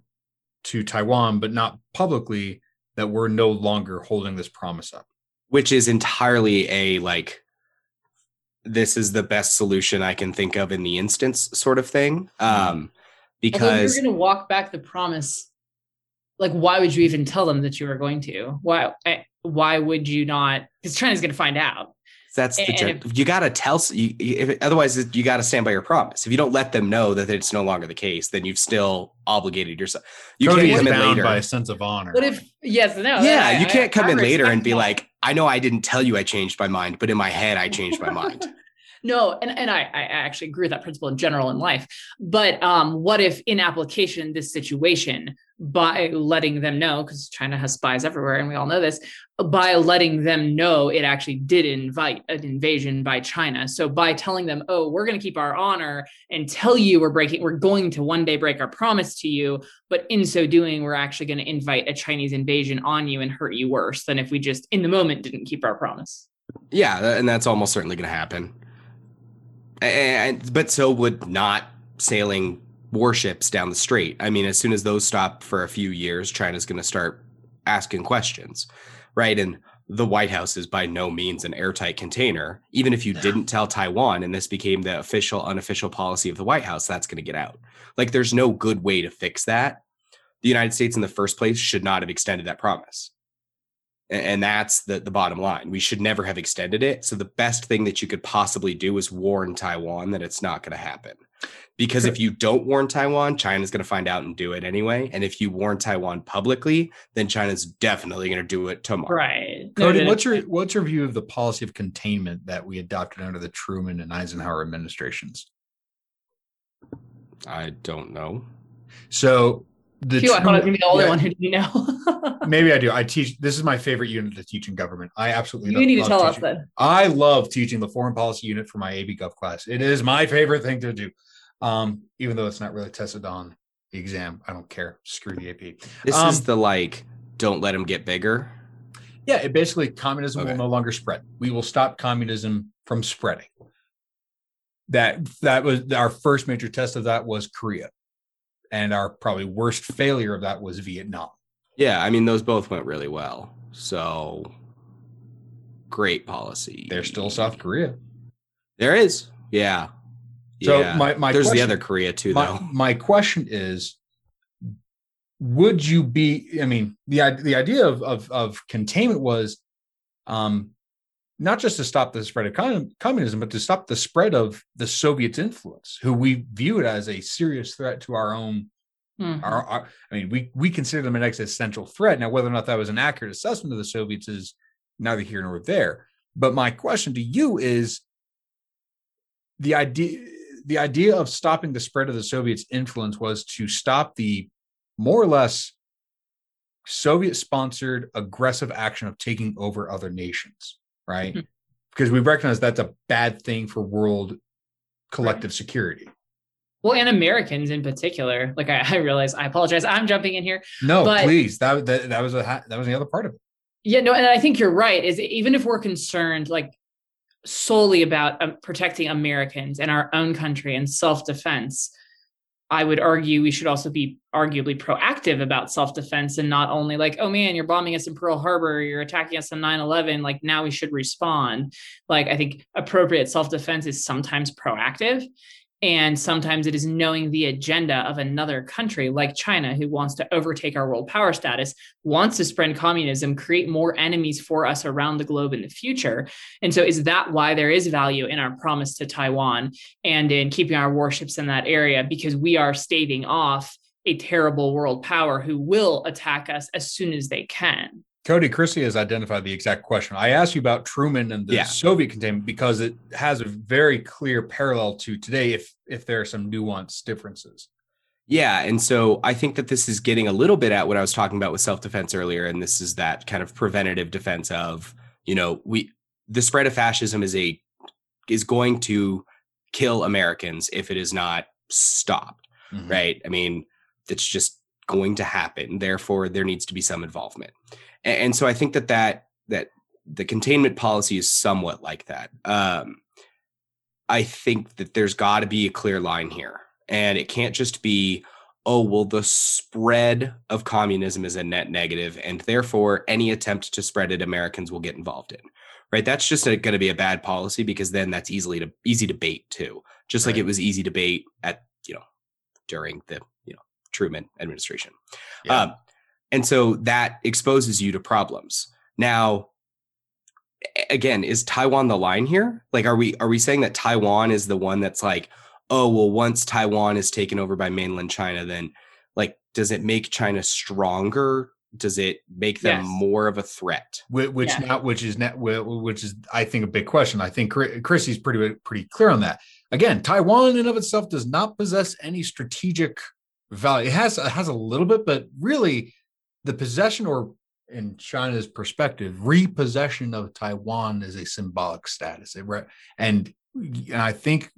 to Taiwan, but not publicly, that we're no longer holding this promise up, which is entirely a like this is the best solution I can think of in the instance sort of thing. Mm-hmm. Um, because you're going to walk back the promise, like why would you even tell them that you were going to? Why eh, why would you not? Because China's going to find out. That's the and if, you got to tell you if, otherwise you got to stand by your promise. If you don't let them know that it's no longer the case, then you've still obligated yourself. You Cody can't come in later by a sense of honor. But if yes, no, yeah, I, you can't come I, in later and be that. like, I know I didn't tell you I changed my mind, but in my head I changed my mind. No, and, and I, I actually agree with that principle in general in life. But um, what if in application this situation, by letting them know, because China has spies everywhere, and we all know this, by letting them know it actually did invite an invasion by China. So by telling them, oh, we're going to keep our honor and tell you we're breaking, we're going to one day break our promise to you, but in so doing, we're actually going to invite a Chinese invasion on you and hurt you worse than if we just in the moment didn't keep our promise. Yeah, and that's almost certainly going to happen. And but so would not sailing warships down the strait. I mean, as soon as those stop for a few years, China's going to start asking questions, right? And the White House is by no means an airtight container. Even if you didn't tell Taiwan and this became the official, unofficial policy of the White House, that's going to get out. Like, there's no good way to fix that. The United States, in the first place, should not have extended that promise. And that's the, the bottom line. We should never have extended it. So, the best thing that you could possibly do is warn Taiwan that it's not going to happen because if you don't warn Taiwan, China's going to find out and do it anyway. And if you warn Taiwan publicly, then China's definitely going to do it tomorrow. Right. Cody, what's your what's your view of the policy of containment that we adopted under the Truman and Eisenhower administrations? I don't know. So the Phew, Truman, I be the only yeah, one who didn't know. maybe I do. I teach. This is my favorite unit to teach in government. I absolutely. You need to tell teaching. us then. I love teaching the foreign policy unit for my AP Gov class. It is my favorite thing to do um, even though it's not really tested on the exam. I don't care. Screw the AP. This um, is the like, don't let them get bigger. Yeah, it basically communism okay. will no longer spread. We will stop communism from spreading. That that was our first major test of that was Korea, and our probably worst failure of that was Vietnam. Yeah, I mean those both went really well. So great policy. There's still South Korea. There is. Yeah. So yeah. my, my there's question, the other Korea too, my, though. My question is, would you be? I mean, the the idea of of, of containment was, um, not just to stop the spread of communism, but to stop the spread of the Soviets' influence, who we view it as a serious threat to our own. Mm-hmm. Our, our, I mean, we we consider them an existential threat. Now, whether or not that was an accurate assessment of the Soviets is neither here nor there. But my question to you is the idea the idea of stopping the spread of the Soviets' influence was to stop the more or less Soviet sponsored aggressive action of taking over other nations, right? Mm-hmm. Because we recognize that's a bad thing for world collective right. security. Well, and Americans in particular. Like I, I realize, I apologize. I'm jumping in here. No, but, please. That, that that was a that was the other part of it. Yeah, no, and I think you're right. Is even if we're concerned, like solely about um, protecting Americans and our own country and self defense, I would argue we should also be arguably proactive about self defense and not only like, oh man, you're bombing us in Pearl Harbor, you're attacking us on 9 11, like now we should respond. Like, I think appropriate self defense is sometimes proactive. And sometimes it is knowing the agenda of another country like China, who wants to overtake our world power status, wants to spread communism, create more enemies for us around the globe in the future. And so, is that why there is value in our promise to Taiwan and in keeping our warships in that area? Because we are staving off a terrible world power who will attack us as soon as they can. Cody Christie has identified the exact question. I asked you about Truman and the yeah. Soviet containment because it has a very clear parallel to today if if there are some nuanced differences. Yeah, and so I think that this is getting a little bit at what I was talking about with self-defense earlier and this is that kind of preventative defense of, you know, we the spread of fascism is a is going to kill Americans if it is not stopped, mm-hmm. right? I mean, it's just going to happen. Therefore, there needs to be some involvement and, and so I think that that that the containment policy is somewhat like that. Um, I think that there's got to be a clear line here, and it can't just be, oh, well, the spread of communism is a net negative, and therefore any attempt to spread it, Americans will get involved in. Right? That's just going to be a bad policy because then that's easily to easy to debate too. Just right. like it was easy to debate at you know during the you know Truman administration. Yeah. Um, and so that exposes you to problems. Now, again, is Taiwan the line here? Like, are we are we saying that Taiwan is the one that's like, oh, well, once Taiwan is taken over by mainland China, then like, does it make China stronger? Does it make them yes. more of a threat? Which, which yeah. not, which is not, which is, I think, a big question. I think Chrissy's pretty pretty clear on that. Again, Taiwan in of itself does not possess any strategic value. It has it has a little bit, but really the possession or in China's perspective, repossession of Taiwan is a symbolic status. And I think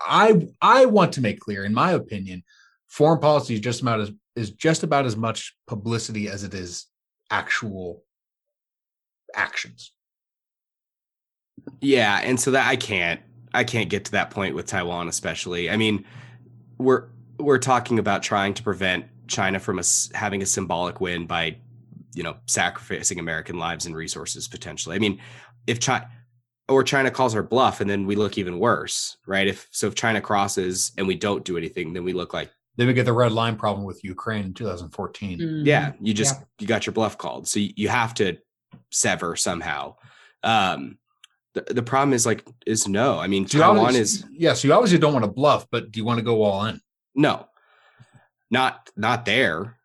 I I want to make clear, in my opinion, foreign policy is just about as is just about as much publicity as it is actual actions. Yeah, and so that I can't I can't get to that point with Taiwan, especially. I mean, we're we're talking about trying to prevent China from a, having a symbolic win by, you know, sacrificing American lives and resources potentially. I mean, if China or China calls our bluff, and then we look even worse, right? If so, if China crosses and we don't do anything, then we look like then we get the red line problem with Ukraine in 2014. Mm-hmm. Yeah, you just yeah. you got your bluff called, so you, you have to sever somehow. Um, the, the problem is like is no. I mean, Taiwan is yes. Yeah, so you obviously don't want to bluff, but do you want to go all in? No, not not there.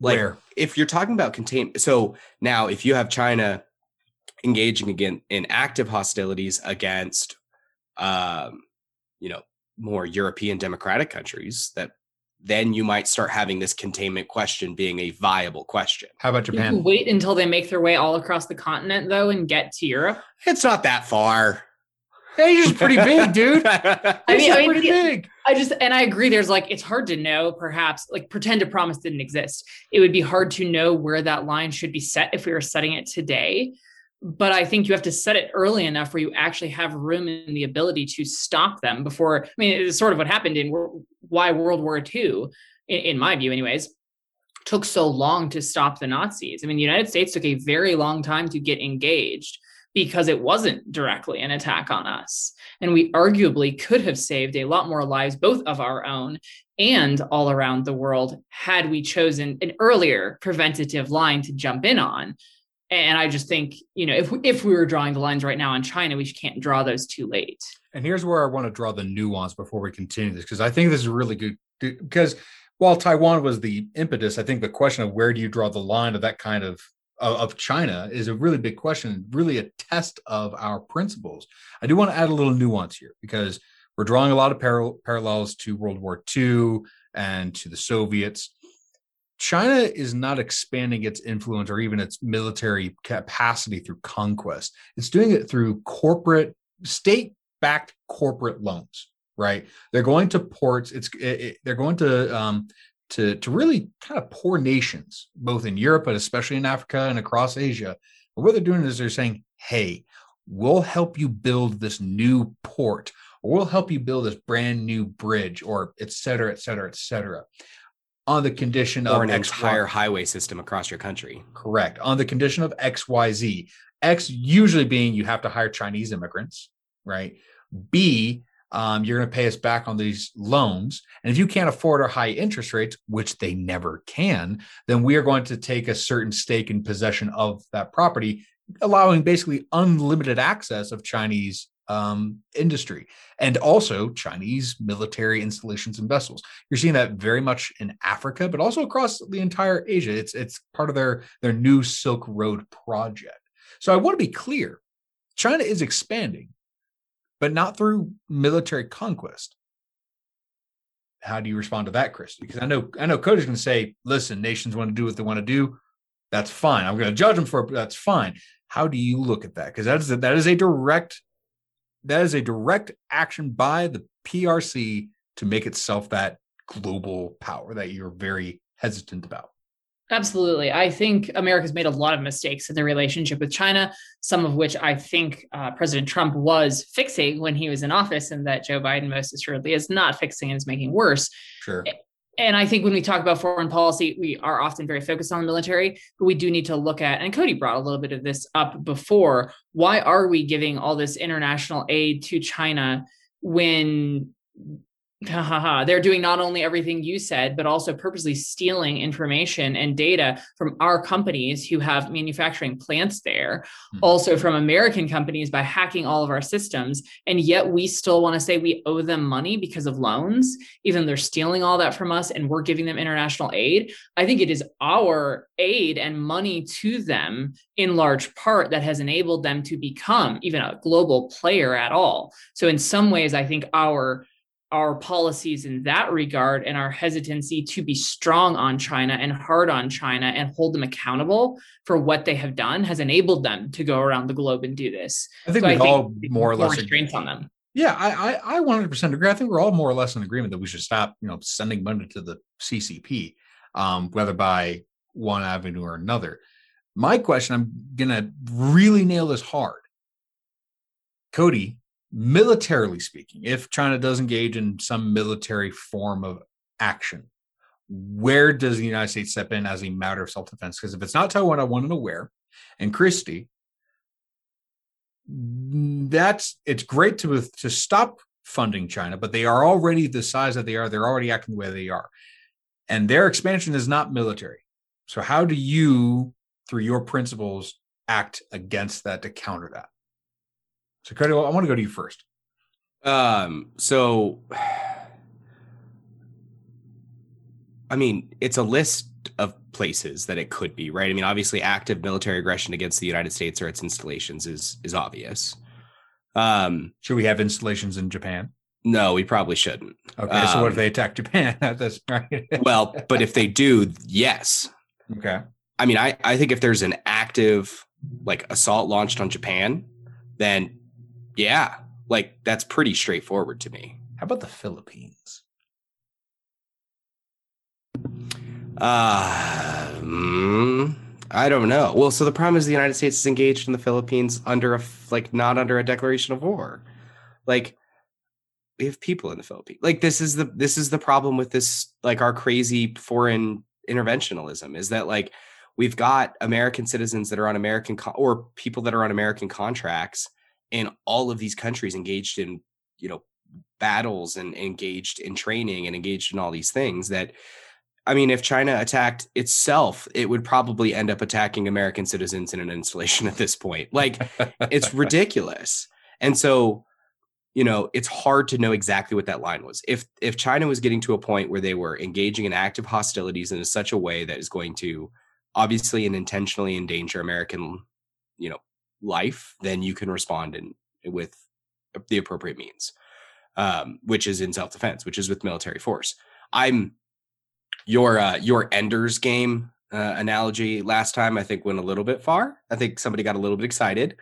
Like Where? if you're talking about contain so now if you have China engaging again in active hostilities against um you know more European democratic countries that then you might start having this containment question being a viable question. How about Japan? wait until they make their way all across the continent though and get to Europe. It's not that far. Asia's pretty big, dude. I mean, I mean, pretty big. I just and I agree. There's like it's hard to know. Perhaps like pretend a promise didn't exist. It would be hard to know where that line should be set if we were setting it today. But I think you have to set it early enough where you actually have room and the ability to stop them before. I mean, it's sort of what happened in why World War II, in, in my view, anyways, took so long to stop the Nazis. I mean, the United States took a very long time to get engaged because it wasn't directly an attack on us. And we arguably could have saved a lot more lives, both of our own and all around the world, had we chosen an earlier preventative line to jump in on. And I just think, you know, if we, if we were drawing the lines right now on China, we can't draw those too late. And here's where I want to draw the nuance before we continue this, because I think this is really good. Because while Taiwan was the impetus, I think the question of where do you draw the line of that kind of of China is a really big question, really a test of our principles. I do want to add a little nuance here because we're drawing a lot of par- parallels to World War II and to the Soviets. China is not expanding its influence or even its military capacity through conquest. It's doing it through corporate, state backed corporate loans. right? They're going to ports. It's it, it, they're going to um, to to really kind of poor nations, both in Europe but especially in Africa and across Asia. But what they're doing is they're saying, "Hey, we'll help you build this new port, or we'll help you build this brand new bridge, or et cetera, et cetera, et cetera." On the condition or of an X, entire highway system across your country. correct on the condition of X, Y, Z. X usually being you have to hire Chinese immigrants, right? B, um, you're going to pay us back on these loans. And if you can't afford our high interest rates, which they never can, then we are going to take a certain stake in possession of that property, allowing basically unlimited access of Chinese um, industry and also Chinese military installations and vessels. You're seeing that very much in Africa, but also across the entire Asia. It's it's part of their their new Silk Road project. So I want to be clear: China is expanding, but not through military conquest. How do you respond to that, Chris? Because I know I know going to say, "Listen, nations want to do what they want to do. That's fine. I'm going to judge them for it, but that's fine." How do you look at that? Because that is a, that is a direct that is a direct action by the PRC to make itself that global power that you're very hesitant about. Absolutely. I think America's made a lot of mistakes in the relationship with China, some of which I think uh, President Trump was fixing when he was in office, and that Joe Biden most assuredly is not fixing and is making worse. Sure. And I think when we talk about foreign policy, we are often very focused on the military, but we do need to look at, and Cody brought a little bit of this up before. Why are we giving all this international aid to China when they're doing not only everything you said, but also purposely stealing information and data from our companies who have manufacturing plants there, mm-hmm. also from American companies by hacking all of our systems. And yet we still want to say we owe them money because of loans, even though they're stealing all that from us and we're giving them international aid. I think it is our aid and money to them in large part that has enabled them to become even a global player at all. So in some ways, I think our our policies in that regard and our hesitancy to be strong on China and hard on China and hold them accountable for what they have done has enabled them to go around the globe and do this. I think so we all more or less restraints on them. Yeah, I, I, I 100% agree. I think we're all more or less in agreement that we should stop, you know, sending money to the CCP, um, whether by one avenue or another. My question, I'm gonna really nail this hard. Cody, militarily speaking, if China does engage in some military form of action, where does the United States step in as a matter of self defense? Because if it's not Taiwan, I want to know where. And Christie, that's it's great to to stop funding China, but they are already the size that they are. They're already acting the way they are, and their expansion is not military. So how do you, through your principles, act against that to counter that? So, Cody, I want to go to you first. Um, so, I mean, it's a list of places that it could be, right? I mean, obviously, active military aggression against the United States or its installations is is obvious. Um, should we have installations in Japan? No, we probably shouldn't. Okay, um, so what if um, they attack Japan at this right? well, but if they do, yes. Okay. I mean, I I think if there's an active like assault launched on Japan, then yeah, like that's pretty straightforward to me. How about the Philippines? Uh, mm, I don't know. Well, so the problem is the United States is engaged in the Philippines under a like not under a declaration of war. Like we have people in the Philippines. Like this is the this is the problem with this like our crazy foreign interventionalism is that like we've got American citizens that are on American co- or people that are on American contracts in all of these countries engaged in you know battles and engaged in training and engaged in all these things that I mean, if China attacked itself, it would probably end up attacking American citizens in an installation at this point. Like, it's ridiculous. And so, you know, it's hard to know exactly what that line was. If if China was getting to a point where they were engaging in active hostilities in such a way that is going to obviously and intentionally endanger American, you know, life, then you can respond in with the appropriate means, um, which is in self defense, which is with military force. I'm your uh, your Ender's game uh, analogy last time. I think went a little bit far. I think somebody got a little bit excited.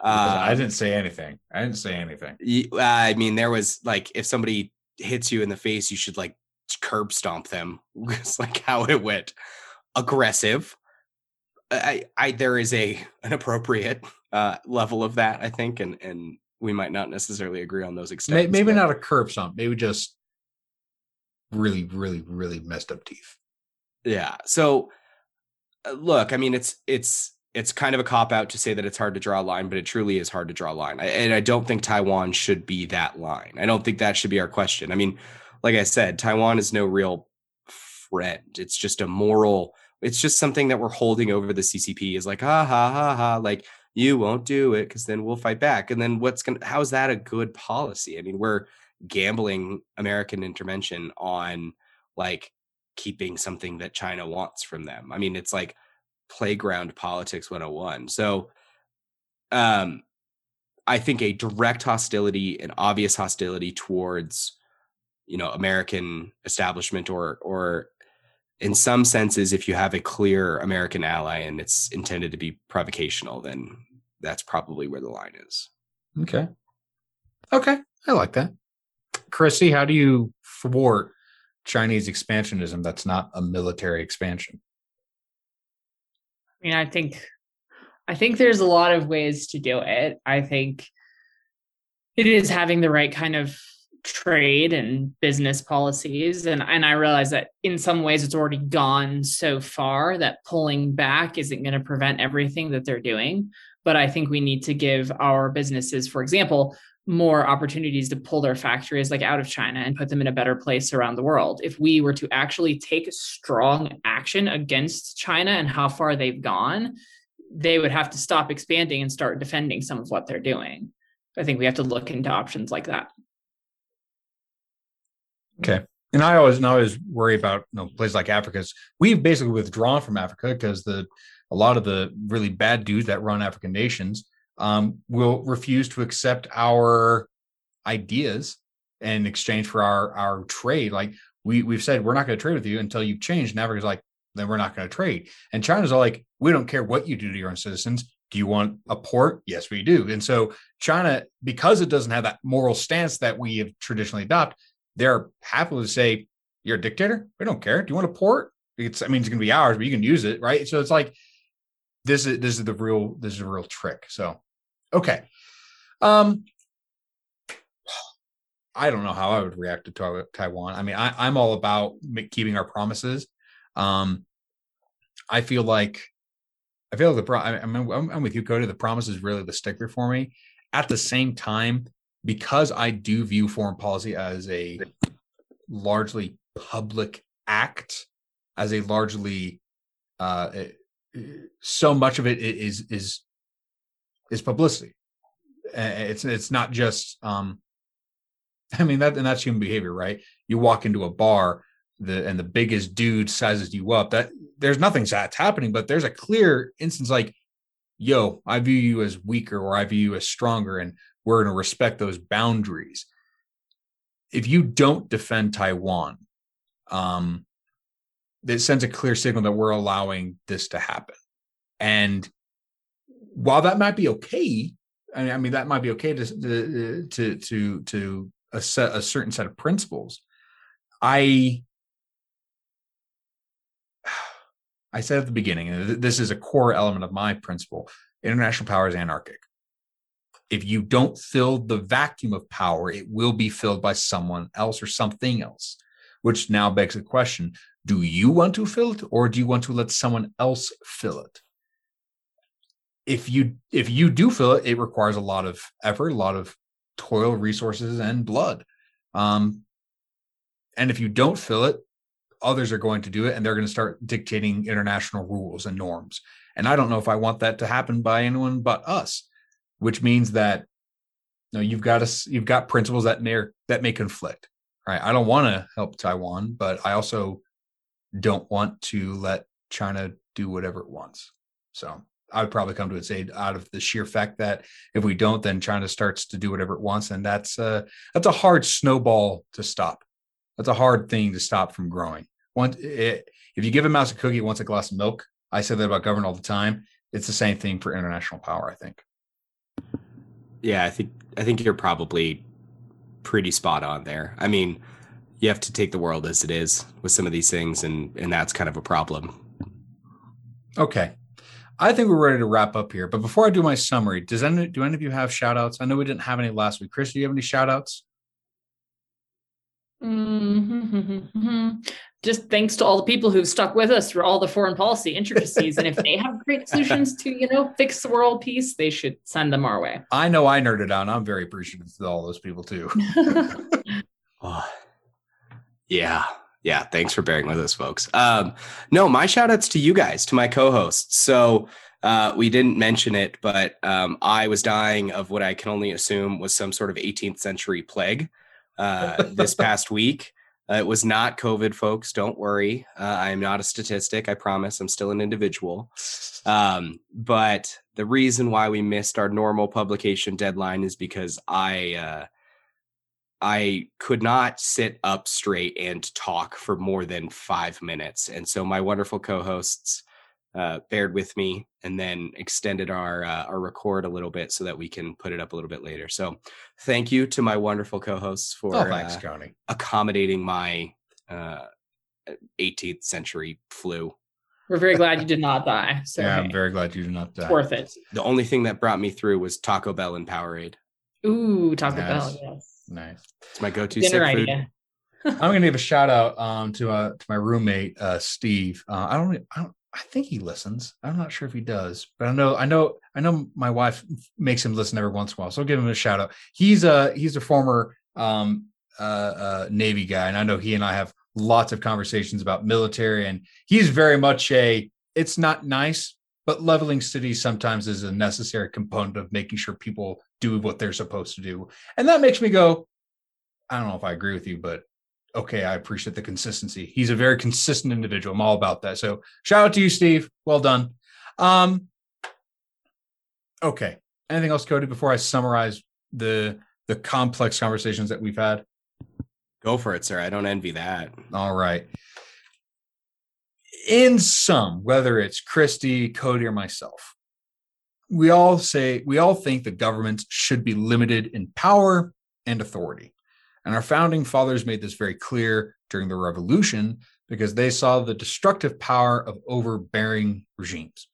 Uh, I didn't say anything. I didn't say anything. I mean, there was like if somebody hits you in the face, you should like curb stomp them. it's like how it went. Aggressive. I, I, there is a an appropriate uh, level of that, I think, and and we might not necessarily agree on those extents. Maybe, not a curb stomp. Maybe just really, really, really messed up teeth. Yeah. So, uh, look, I mean, it's it's it's kind of a cop out to say that it's hard to draw a line, but it truly is hard to draw a line. I, and I don't think Taiwan should be that line. I don't think that should be our question. I mean, like I said, Taiwan is no real friend. It's just a moral. It's just something that we're holding over the CCP is like, ha ha ha ha. Like you won't do it because then we'll fight back. And then what's gonna? How's that a good policy? I mean, we're gambling American intervention on like keeping something that China wants from them. I mean, it's like playground politics 101. So um I think a direct hostility, an obvious hostility towards you know American establishment or or in some senses if you have a clear American ally and it's intended to be provocational then that's probably where the line is. Okay. Okay. I like that. Christy, how do you thwart Chinese expansionism that's not a military expansion? I mean, I think I think there's a lot of ways to do it. I think it is having the right kind of trade and business policies and and I realize that in some ways it's already gone so far that pulling back isn't going to prevent everything that they're doing but I think we need to give our businesses for example more opportunities to pull their factories like out of China and put them in a better place around the world. If we were to actually take strong action against China and how far they've gone, they would have to stop expanding and start defending some of what they're doing. I think we have to look into options like that. Okay. And I always and I always worry about you know places like Africa. We've basically withdrawn from Africa because the a lot of the really bad dudes that run African nations um, will refuse to accept our ideas in exchange for our our trade. Like we we've said, we're not going to trade with you until you've changed. And Africa's like, then we're not going to trade. And China's all like, we don't care what you do to your own citizens. Do you want a port? Yes, we do. And so China, because it doesn't have that moral stance that we have traditionally adopted, they're happy to say, "You're a dictator. We don't care. Do you want a port? It's I mean, it's going to be ours, but you can use it, right?" So it's like this is this is the real this is a real trick. So Okay. Um, I don't know how I would react to Taiwan. I mean, I, am all about keeping our promises. Um, I feel like I feel like the pro. I mean, I'm, I'm with you, Cody. The promise is really the sticker for me. At the same time, because I do view foreign policy as a largely public act, as a largely uh, so much of it is is is publicity. It's it's not just um I mean that and that's human behavior, right? You walk into a bar, the and the biggest dude sizes you up. That there's nothing that's happening, but there's a clear instance like, yo, I view you as weaker or I view you as stronger, and we're gonna respect those boundaries. If you don't defend Taiwan, um, it sends a clear signal that we're allowing this to happen. And while that might be okay, I mean I mean that might be okay to to to to a set a certain set of principles. I I said at the beginning, and this is a core element of my principle: international power is anarchic. If you don't fill the vacuum of power, it will be filled by someone else or something else. Which now begs the question: Do you want to fill it, or do you want to let someone else fill it? if you if you do fill it, it requires a lot of effort, a lot of toil, resources, and blood. Um, and if you don't fill it, others are going to do it, and they're going to start dictating international rules and norms. And I don't know if I want that to happen by anyone but us, which means that you know you've got to you've got principles that may that may conflict. Right? I don't want to help Taiwan, but I also don't want to let China do whatever it wants. So I would probably come to it say out of the sheer fact that if we don't, then China starts to do whatever it wants, and that's a that's a hard snowball to stop. That's a hard thing to stop from growing. Once it, if you give a mouse a cookie, it wants a glass of milk. I say that about government all the time. It's the same thing for international power. I think. Yeah, I think I think you're probably pretty spot on there. I mean, you have to take the world as it is with some of these things, and and that's kind of a problem. Okay. I think we're ready to wrap up here. But before I do my summary, does any do any of you have shout outs? I know we didn't have any last week. Chris, do you have any shout outs? Mm-hmm. Just thanks to all the people who've stuck with us through all the foreign policy intricacies. and if they have great solutions to, you know, fix the world peace, they should send them our way. I know I nerded out. I'm very appreciative to all those people too. oh, yeah. Yeah. Thanks for bearing with us, folks. Um, no, my shout outs to you guys, to my co-hosts. So uh, we didn't mention it, but um, I was dying of what I can only assume was some sort of 18th century plague uh, this past week. Uh, it was not COVID, folks. Don't worry. Uh, I am not a statistic. I promise. I'm still an individual. Um, but the reason why we missed our normal publication deadline is because I uh, I could not sit up straight and talk for more than five minutes, and so my wonderful co-hosts uh, bared with me and then extended our uh, our record a little bit so that we can put it up a little bit later. So, thank you to my wonderful co-hosts for oh, thanks, uh, accommodating my 18th uh, century flu. We're very glad you did not die. So yeah, I'm very glad you did not die. It's worth it. The only thing that brought me through was Taco Bell and Powerade. Ooh, Taco nice. Bell, yes. Nice. It's my go-to Dinner sick food. I'm going to give a shout out um, to uh, to my roommate uh, Steve. Uh, I don't I don't I think he listens. I'm not sure if he does, but I know I know I know my wife makes him listen every once in a while. So I'll give him a shout out. He's a he's a former um, uh, uh, Navy guy, and I know he and I have lots of conversations about military. And he's very much a it's not nice, but leveling cities sometimes is a necessary component of making sure people do what they're supposed to do. And that makes me go, I don't know if I agree with you, but okay, I appreciate the consistency. He's a very consistent individual. I'm all about that. So shout out to you, Steve. Well done. Um, okay. Anything else, Cody, before I summarize the the complex conversations that we've had? Go for it, sir. I don't envy that. All right. In sum, whether it's Christy, Cody, or myself, we all say we all think that governments should be limited in power and authority. And our founding fathers made this very clear during the revolution because they saw the destructive power of overbearing regimes.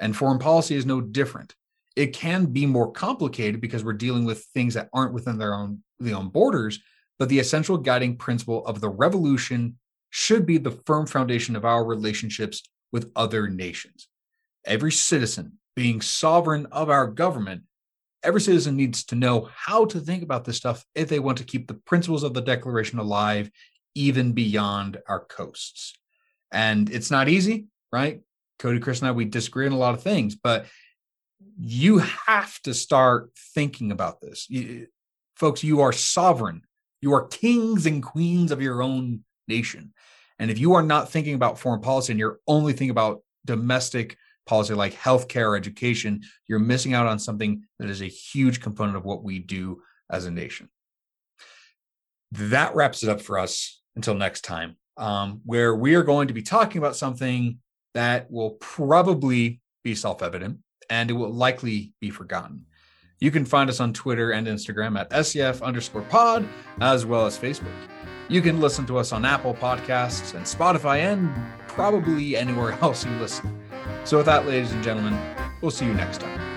And foreign policy is no different. It can be more complicated because we're dealing with things that aren't within their own, their own borders, but the essential guiding principle of the revolution should be the firm foundation of our relationships with other nations. Every citizen being sovereign of our government every citizen needs to know how to think about this stuff if they want to keep the principles of the Declaration alive, even beyond our coasts. And it's not easy, right? Cody, Chris, and I, we disagree on a lot of things, but you have to start thinking about this. You, folks, you are sovereign. You are kings and queens of your own nation. And if you are not thinking about foreign policy and you're only thinking about domestic policy like healthcare or education, you're missing out on something that is a huge component of what we do as a nation. That wraps it up for us until next time, um, where we are going to be talking about something that will probably be self evident and it will likely be forgotten. You can find us on Twitter and Instagram at SEF underscore pod, as well as Facebook. You can listen to us on Apple Podcasts and Spotify and probably anywhere else you listen. So, with that, ladies and gentlemen, we'll see you next time.